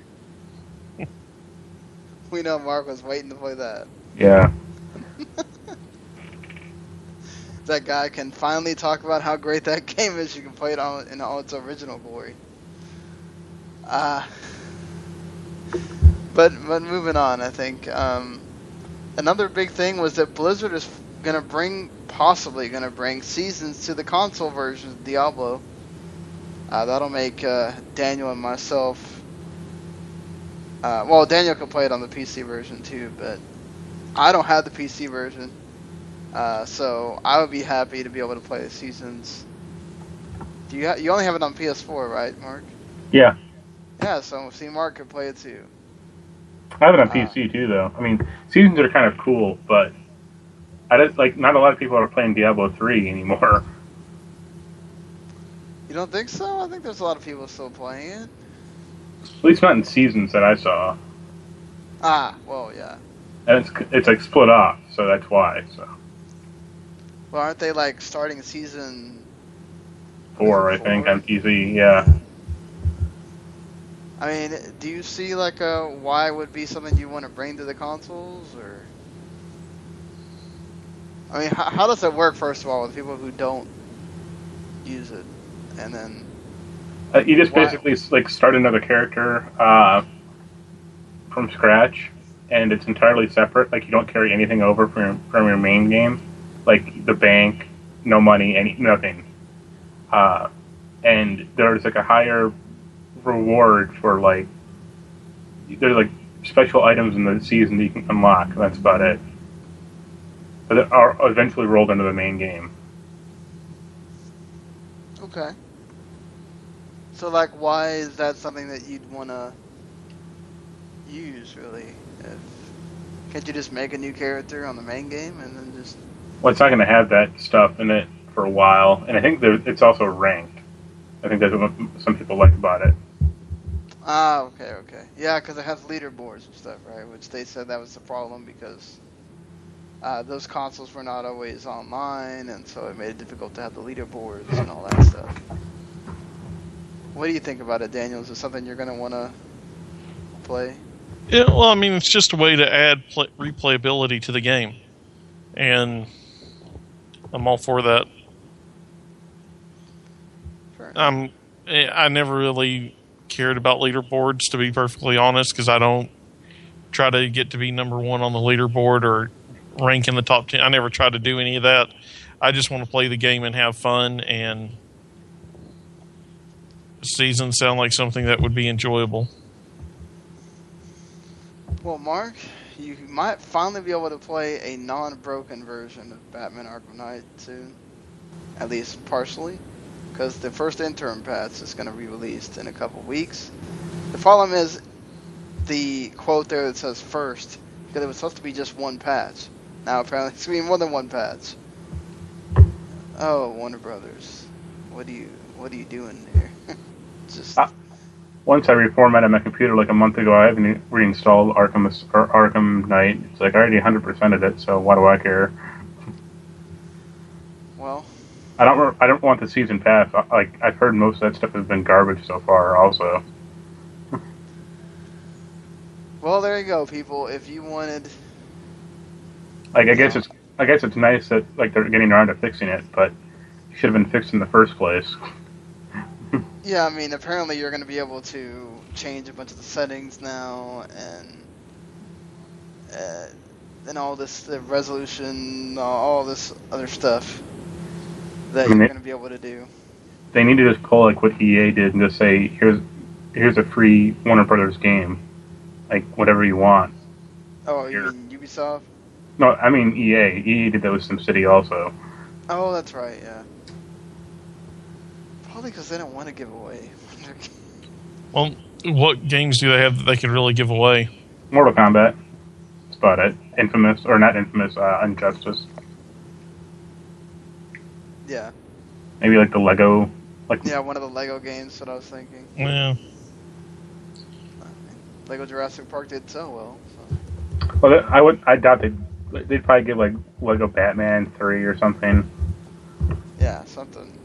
*laughs* we know Mark was waiting to play that. Yeah. *laughs* That guy can finally talk about how great that *laughs* game is. You can play it on in all its original glory. Uh, but but moving on, I think um, another big thing was that Blizzard is gonna bring possibly gonna bring seasons to the console version of Diablo. Uh, that'll make uh, Daniel and myself. Uh, well, Daniel can play it on the PC version too, but I don't have the PC version. Uh, so I would be happy to be able to play the seasons. Do you ha- you only have it on PS4, right, Mark? Yeah. Yeah, so see, Mark could play it too. I have it on Uh, PC too, though. I mean, seasons are kind of cool, but I don't like. Not a lot of people are playing Diablo three anymore. You don't think so? I think there's a lot of people still playing it. At least not in seasons that I saw. Ah, well, yeah. And it's it's like split off, so that's why. So Well, aren't they like starting season? four, I think, Four? on PC. Yeah. I mean, do you see like a why would be something you want to bring to the consoles, or? I mean, how, how does it work first of all with people who don't use it, and then Uh, you just Why? basically like start another character uh, from scratch, and it's entirely separate. Like you don't carry anything over from your, from your main game, like the bank, no money, any nothing. Uh, and there's like a higher reward for like there's like special items in the season that you can unlock. and That's about it. But they are eventually rolled into the main game. Okay. So, like, why is that something that you'd want to use, really? If, can't you just make a new character on the main game and then just. Well, it's not going to have that stuff in it for a while, and I think there, it's also ranked. I think that's what some people like about it. Ah, okay, okay. Yeah, because it has leaderboards and stuff, right? Which they said that was the problem because uh, those consoles were not always online, and so it made it difficult to have the leaderboards and all that stuff. What do you think about it, Daniel? Is it something you're going to want to play? Yeah, well, I mean, it's just a way to add pl- replayability to the game, and I'm all for that. Um, eh, I never really cared about leaderboards, to be perfectly honest, because I don't try to get to be number one on the leaderboard or rank in the top ten. I never try to do any of that. I just want to play the game and have fun, and seasons sound like something that would be enjoyable. Well, Mark, you might finally be able to play a non-broken version of Batman Arkham Knight soon, at least partially, because the first interim patch is going to be released in a couple weeks. The problem is the quote there that says first, because it was supposed to be just one patch. Now apparently *laughs* it's going to be more than one patch. Oh, Warner Brothers, what are you what are you doing here? *laughs* just Ah. Once I reformatted my computer like a month ago, I haven't reinstalled Arkham or Arkham Knight. It's like I already 100%ed it, so why do I care? well, I don't. I don't want the season pass. Like I've heard most of that stuff has been garbage so far. Also, well there you go, people. If you wanted like I guess it's. I guess it's nice that like they're getting around to fixing it, but it should have been fixed in the first place. *laughs* Yeah, I mean, apparently you're going to be able to change a bunch of the settings now, and uh, and all this the resolution, all this other stuff that I mean, you're they- going to be able to do. They need to just pull like what EA did and just say, "Here's, here's a free Warner Brothers game, like whatever you want." Oh, you Here. mean Ubisoft? No, I mean EA. EA did that with SimCity also. Oh, that's right. Yeah. Probably because they don't want to give away. *laughs* Well, what games do they have that they could really give away? Mortal Kombat. That's about it. Infamous or not Infamous? Uh, Injustice. Yeah. Maybe like the Lego. Like Yeah, one of the Lego games that I was thinking. Yeah, Lego Jurassic Park did so well. So. Well, I would. I doubt they'd. They'd probably give like Lego Batman three or something. Yeah, something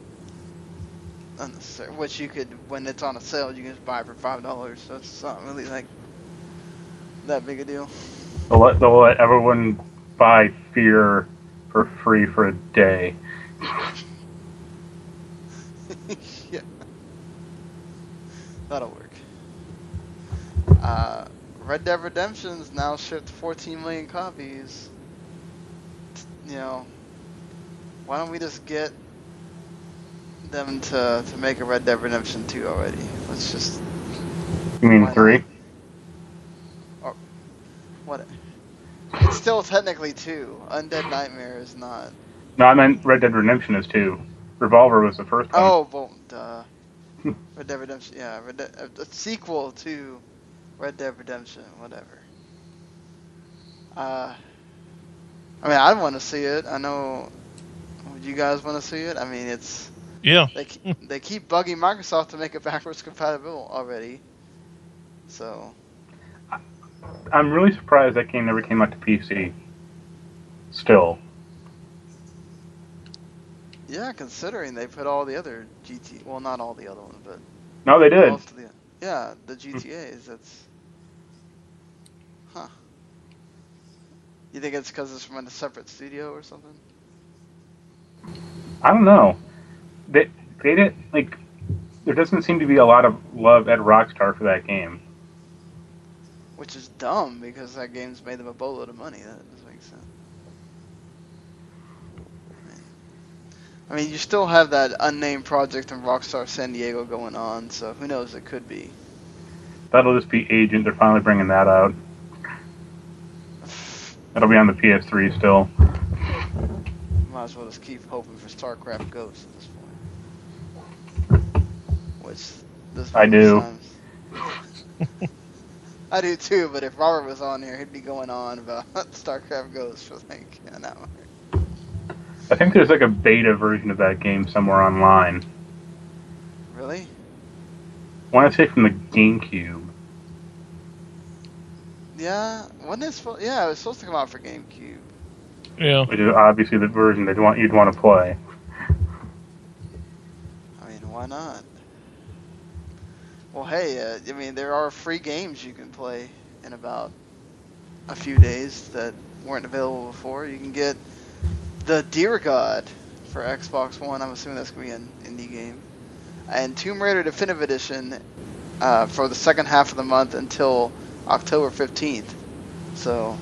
unnecessary. Which you could, when it's on a sale, you can just buy it for five dollars. So it's not really like that big a deal. They'll let, they'll let everyone buy Fear for free for a day. *laughs* yeah, that'll work. Uh, Red Dead Redemption's now shipped 14 million copies. You know, why don't we just get them to to make a Red Dead Redemption 2 already? Let's just You mean Why not? three? what? It's still technically two. Undead Nightmare is not. No, I meant Red Dead Redemption is two. Revolver was the first one. Oh, well, *laughs* duh. Red Dead Redemption. Yeah, Red Dead, a, a sequel to Red Dead Redemption. Whatever. Uh, I mean, I want to see it. I know. Would you guys want to see it? I mean, it's Yeah. they they keep bugging Microsoft to make it backwards compatible already. So I'm really surprised that game never came out to PC. Still, yeah, considering they put all the other GT, well, not all the other ones, but no, they did. The, yeah, the hmm. GTA's. That's, huh? You think it's because it's from a separate studio or something? I don't know. They they didn't like. There doesn't seem to be a lot of love at Rockstar for that game. Which is dumb because that game's made them a boatload of money. That doesn't make sense. I mean, you still have that unnamed project in Rockstar San Diego going on, so who knows? It could be. That'll just be Agent. They're finally bringing that out. It'll be on the PS3 still. Might as well just keep hoping for StarCraft Ghost at this point. Which this I do. *laughs* I do too, but if Robert was on here, he'd be going on about *laughs* StarCraft Ghost for like an hour. I think there's like a beta version of that game somewhere online. Really? I want to say from the GameCube. Yeah. when this? Yeah, it was supposed to come out for GameCube. Yeah. which is obviously the version they'd want you'd want to play. I mean, why not? Well, hey, uh, I mean, there are free games you can play in about a few days that weren't available before. You can get the Deer God for Xbox One. I'm assuming that's gonna be an indie game, and Tomb Raider Definitive Edition uh, for the second half of the month until October 15th. So,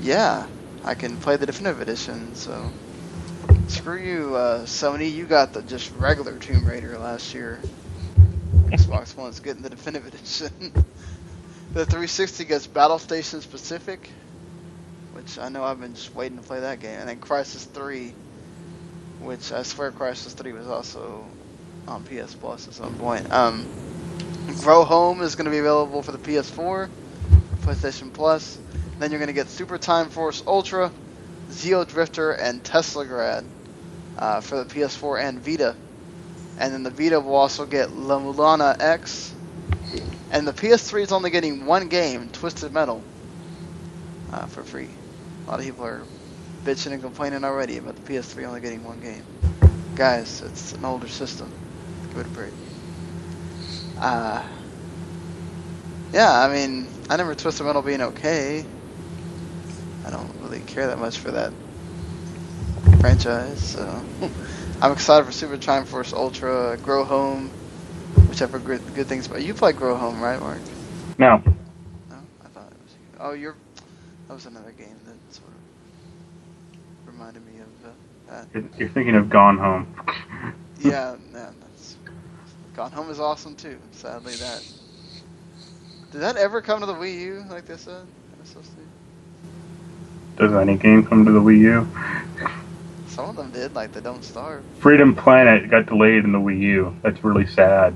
yeah, I can play the Definitive Edition. So. Screw you, uh, Sony. You got the just regular Tomb Raider last year. Xbox One's getting the definitive edition. *laughs* the 360 gets Battlestations Pacific, which I know I've been just waiting to play that game. And then Crysis 3, which I swear Crysis 3 was also on PS Plus at some point. Um, Grow Home is going to be available for the PS4, PlayStation Plus. Then you're going to get Super Time Force Ultra, Xeodrifter, and Teslagrad uh, for the PS4 and Vita. And then the Vita will also get La-Mulana EX. And the PS3 is only getting one game, Twisted Metal, uh, for free. A lot of people are bitching and complaining already about the PS3 only getting one game. Guys, it's an older system. Give it a break. Uh, yeah, I mean, I remember Twisted Metal being okay. I don't really care that much for that franchise, so *laughs* I'm excited for Super Time Force Ultra, Grow Home, which I've heard good, good things about. You play Grow Home, right, Mark? No, No, I thought it was. Oh, you're. That was another game that sort of reminded me of uh, that. you're, you're thinking of Gone Home. *laughs* Yeah, yeah, that's. Gone Home is awesome too. Sadly, that. Did that ever come to the Wii U like they said? It was supposed to? Does any game come to the Wii U? Some of them did, like the Don't Starve. Freedom Planet got delayed in the Wii U. That's really sad.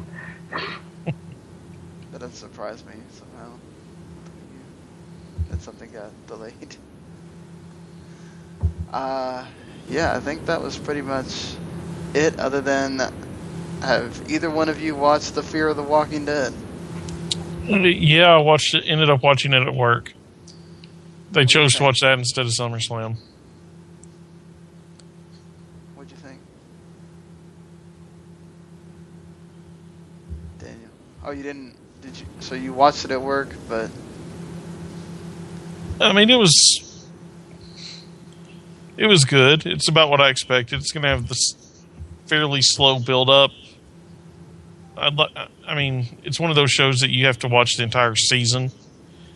That doesn't surprise me somehow. That something got delayed. Uh, yeah, I think that was pretty much it. Other than, have either one of you watched The Fear of the Walking Dead? Yeah, I watched it. Ended up watching it at work. They What do chose to watch that instead of SummerSlam. What'd you think? Daniel. Oh, you didn't. Did you? So you watched it at work, but I mean, it was it was good. It's about what I expected. It's going to have this fairly slow build up. I'd I mean, it's one of those shows that you have to watch the entire season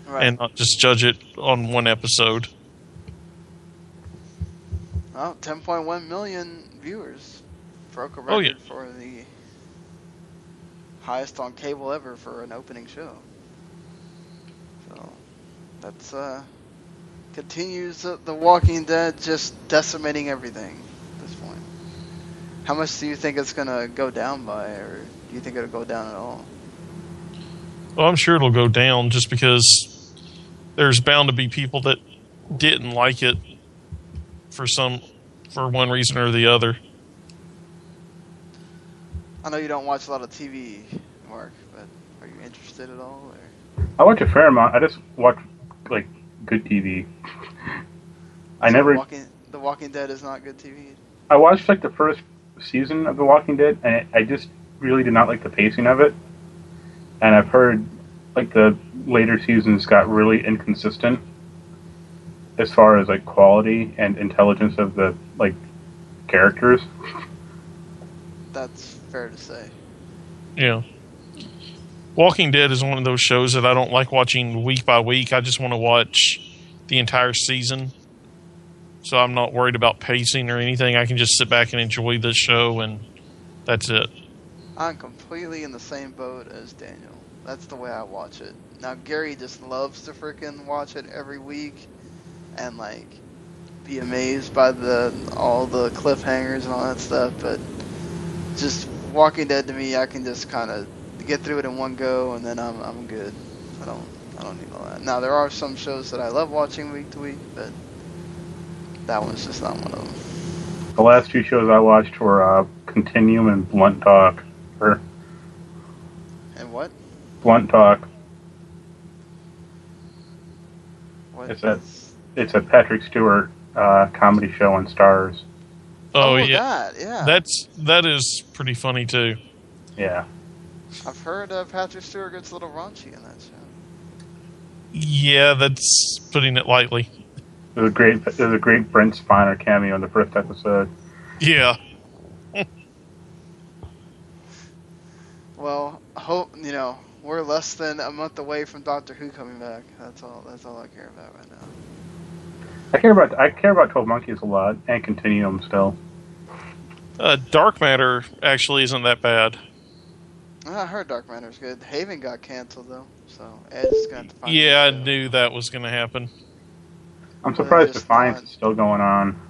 right. and not just judge it on one episode. Oh, 10.1 million viewers. Broke a record Oh, yeah. for the highest on cable ever for an opening show. So that's uh continues the, the Walking Dead just decimating everything at this point. How much do you think it's gonna go down by, or do you think it'll go down at all? Well, I'm sure it'll go down just because there's bound to be people that didn't like it for some for one reason or the other. I know you don't watch a lot of TV, Mark, but are you interested at all? Or? I watch a fair amount. I just watch like good TV. I So never. Walking, the Walking Dead is not good TV. I watched like the first season of The Walking Dead, and I just really did not like the pacing of it. And I've heard like the later seasons got really inconsistent as far as like quality and intelligence of the like characters. That's fair to say. Yeah. Walking Dead is one of those shows that I don't like watching week by week. I just want to watch the entire season. So I'm not worried about pacing or anything. I can just sit back and enjoy the show and that's it. I'm completely in the same boat as Daniel. That's the way I watch it. Now Gary just loves to freaking watch it every week and like be amazed by the all the cliffhangers and all that stuff, but just Walking Dead to me, I can just kind of get through it in one go and then I'm I'm good. I don't I don't need all that. Now there are some shows that I love watching week to week, but that one's just not one of them. The last two shows I watched were uh, Continuum and Blunt Talk. Or And what? Blunt Talk. What It's a- It's a Patrick Stewart uh, comedy show on Starz. Oh, yeah. that, yeah. That's that is pretty funny too. Yeah. I've heard uh, Patrick Stewart gets a little raunchy in that show. Yeah, that's putting it lightly. There's a great. It was a great Brent Spiner cameo in the first episode. Yeah. *laughs* Well, hope you know we're less than a month away from Doctor Who coming back. That's all. That's all I care about right now. I care about. I care about Twelve Monkeys a lot and Continuum still. Uh, Dark Matter actually isn't that bad. I heard Dark Matter's good. Haven got canceled though, so Ed's gonna to find. Yeah, I knew that was going to happen. I'm surprised Defiance not- is still going on.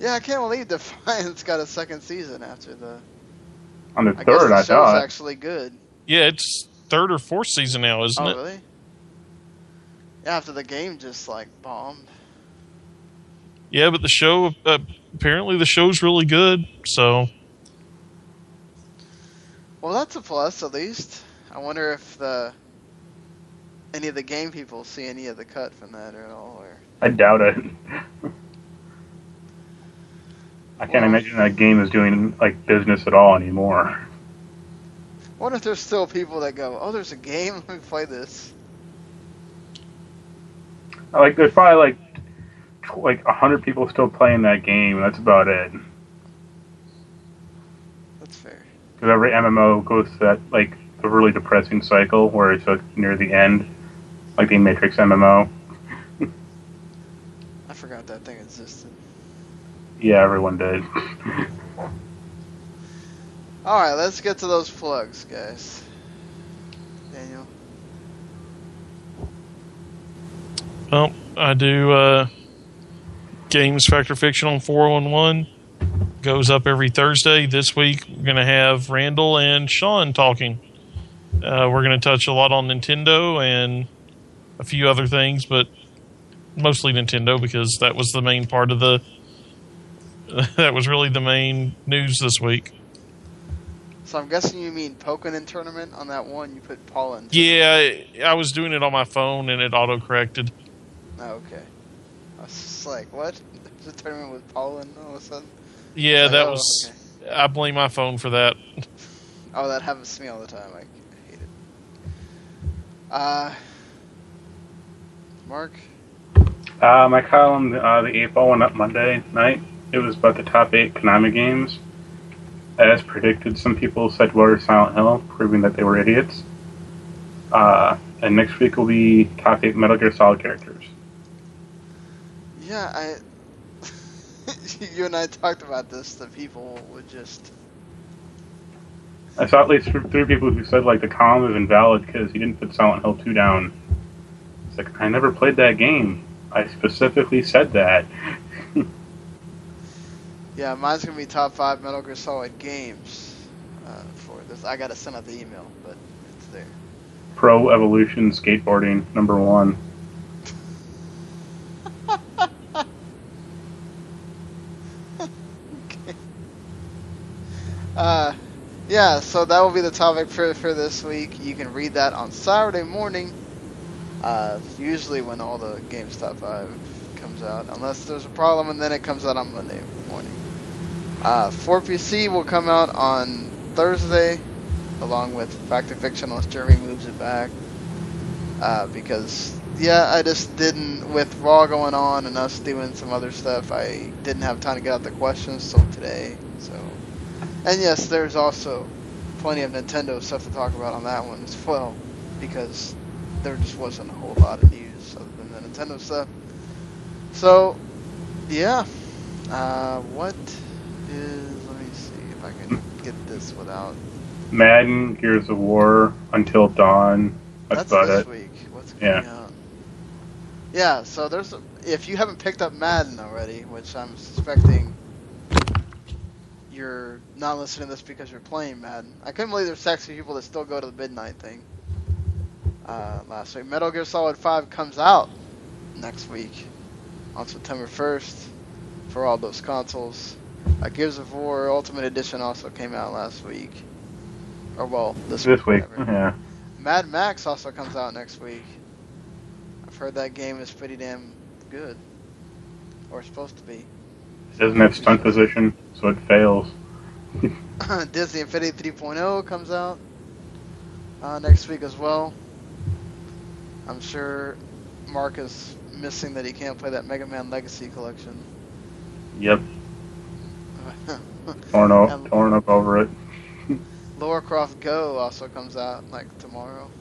Yeah, I can't believe *laughs* Defiance got a second season after the. On the I guess third, the I show's thought. actually good. Yeah, it's third or fourth season now, isn't it? oh it? really? Yeah, after the game just like bombed. Yeah, but the show uh, apparently the show's really good. So Well, that's a plus at least. I wonder if the any of the game people see any of the cut from that at all, or I doubt it. *laughs* I can't Well- imagine that game is doing like business at all anymore. I wonder if there's still people that go, "Oh, there's a game. *laughs* Let me play this." Like there's probably like like a hundred people still playing that game. That's about it. That's fair. Because every MMO goes through that like a really depressing cycle where it's like, near the end, like the Matrix MMO. *laughs* I forgot that thing existed. Yeah, everyone did. *laughs* All right, let's get to those plugs, guys. Daniel. well, I do uh, Games Factor Fiction on 411. Goes up every Thursday. This week we're going to have Randall and Sean talking. Uh, we're going to touch a lot on Nintendo and a few other things, but mostly Nintendo because that was the main part of the. *laughs* that was really the main news this week. So I'm guessing you mean Pokemon tournament on that one. You put Paul in. Yeah, I was doing it on my phone and it auto corrected. Oh, okay. I was just like, what? *laughs* There's a tournament with Poland all of a sudden? Yeah, Like, that oh, was. okay. I blame my phone for that. Oh, that happens to me all the time. I hate it. Uh, Mark? Uh, my column, uh, the 8 ball went up Monday night. It was about the top 8 Konami games. As predicted, some people said were Silent Hill, proving that they were idiots. Uh, and next week will be top 8 Metal Gear Solid characters. Yeah, I. *laughs* you and I talked about this. The people would just. I saw at least three people who said like the column is invalid because he didn't put Silent Hill 2 down. It's like, I never played that game. I specifically said that. *laughs* Yeah, mine's gonna be top five Metal Gear Solid games. Uh, for this, I gotta send out the email, but it's there. Pro Evolution Skateboarding, number one. Uh, yeah, so that will be the topic for for this week. You can read that on Saturday morning. Uh, usually when all the games top five comes out, unless there's a problem, and then it comes out on Monday morning. Uh, 4PC will come out on Thursday, along with Fact or Fiction, unless Jeremy moves it back. Uh, because yeah, I just didn't with Raw going on and us doing some other stuff. I didn't have time to get out the questions till today. So, and yes, there's also plenty of Nintendo stuff to talk about on that one as well, because there just wasn't a whole lot of news other than the Nintendo stuff. So, yeah, uh, what is? Let me see if I can get this without. Madden, Gears of War, Until Dawn. That's, about this it. week. What's Yeah. coming out? Yeah, so there's a, if you haven't picked up Madden already, which I'm suspecting you're not listening to this because you're playing Madden. I couldn't believe there's sexy people that still go to the midnight thing. Uh, last week, Metal Gear Solid 5 comes out next week on September 1st for all those consoles. Uh, Gears of War Ultimate Edition also came out last week. Or well, this, This week, whatever. yeah. Mad Max also comes out next week. I've heard that game is pretty damn good. Or supposed to be. It doesn't have stunt position, it fails. *laughs* Disney Infinity 3.0 comes out uh, next week as well. I'm sure Mark is missing that he can't play that Mega Man Legacy Collection. Yep, *laughs* torn, And- torn up over it. *laughs* Lara Croft Go also comes out like tomorrow.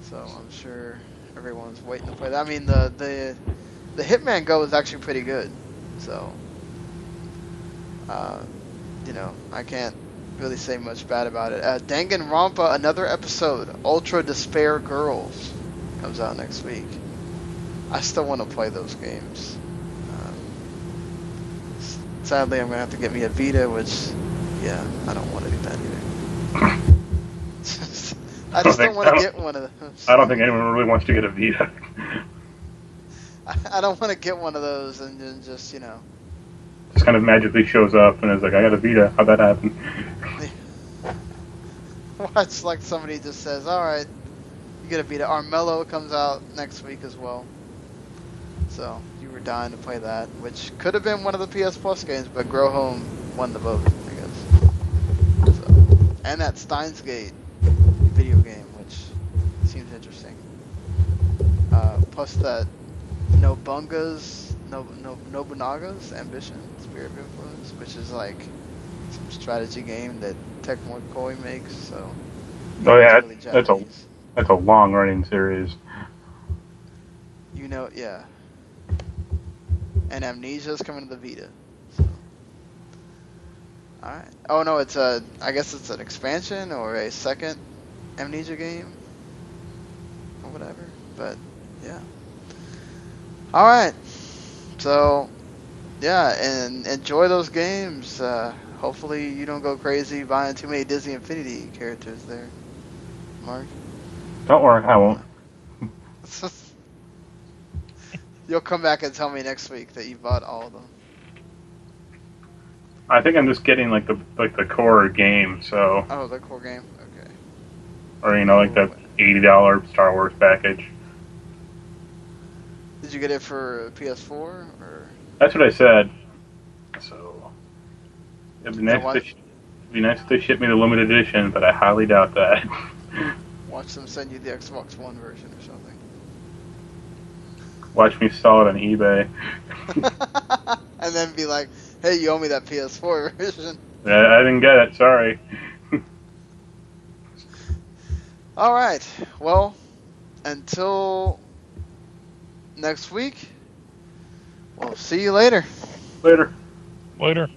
So I'm sure everyone's waiting to play that. I mean the the the Hitman Go is actually pretty good. So uh, you know, I can't really say much bad about it. Uh, Danganronpa, another episode, Ultra Despair Girls, comes out next week. I still want to play those games. Um, sadly, I'm gonna have to get me a Vita, which, yeah, I don't want to do that either. *laughs* I just don't think- want to get one of those. I don't think anyone really wants to get a Vita. I, *laughs* I don't want to get one of those and then just, you know. Just kind of magically shows up and is like, I got a Vita. How'd that happen? *laughs* Watch like somebody just says, "All right, you get a Vita." Armello comes out next week as well. So you were dying to play that, which could have been one of the PS Plus games, but Grow Home won the vote, I guess. So, and that Steins Gate video game, which seems interesting. Uh, plus that no, no, Nobunaga's Ambition, Spirit of Influence, which is like some strategy game that Tecmo Koei makes. So Oh, yeah, totally that's a- That's a long running series. You know, yeah. And Amnesia's coming to the Vita. So. All right. Oh no, it's a. I guess it's an expansion or a second Amnesia game, or whatever. But yeah. All right. So, yeah, and enjoy those games. Uh, hopefully, you don't go crazy buying too many Disney Infinity characters there, Mark. Don't worry, I won't. *laughs* You'll come back and tell me next week that you bought all of them. I think I'm just getting like the like the core game, so Oh, the core game. Okay. or you know like the eighty dollar Star Wars package. Did you get it for PS4 or? That's what I said. So it'd be nice. what? If they, sh- it'd be nice if they ship me the limited edition, but I highly doubt that. *laughs* Watch them send you the Xbox One version or something. Watch me sell it on eBay. *laughs* and then be like, "Hey, you owe me that PS4 *laughs* version." I, I didn't get it. Sorry. All right. Well, until next week, we'll see you later. Later. Later.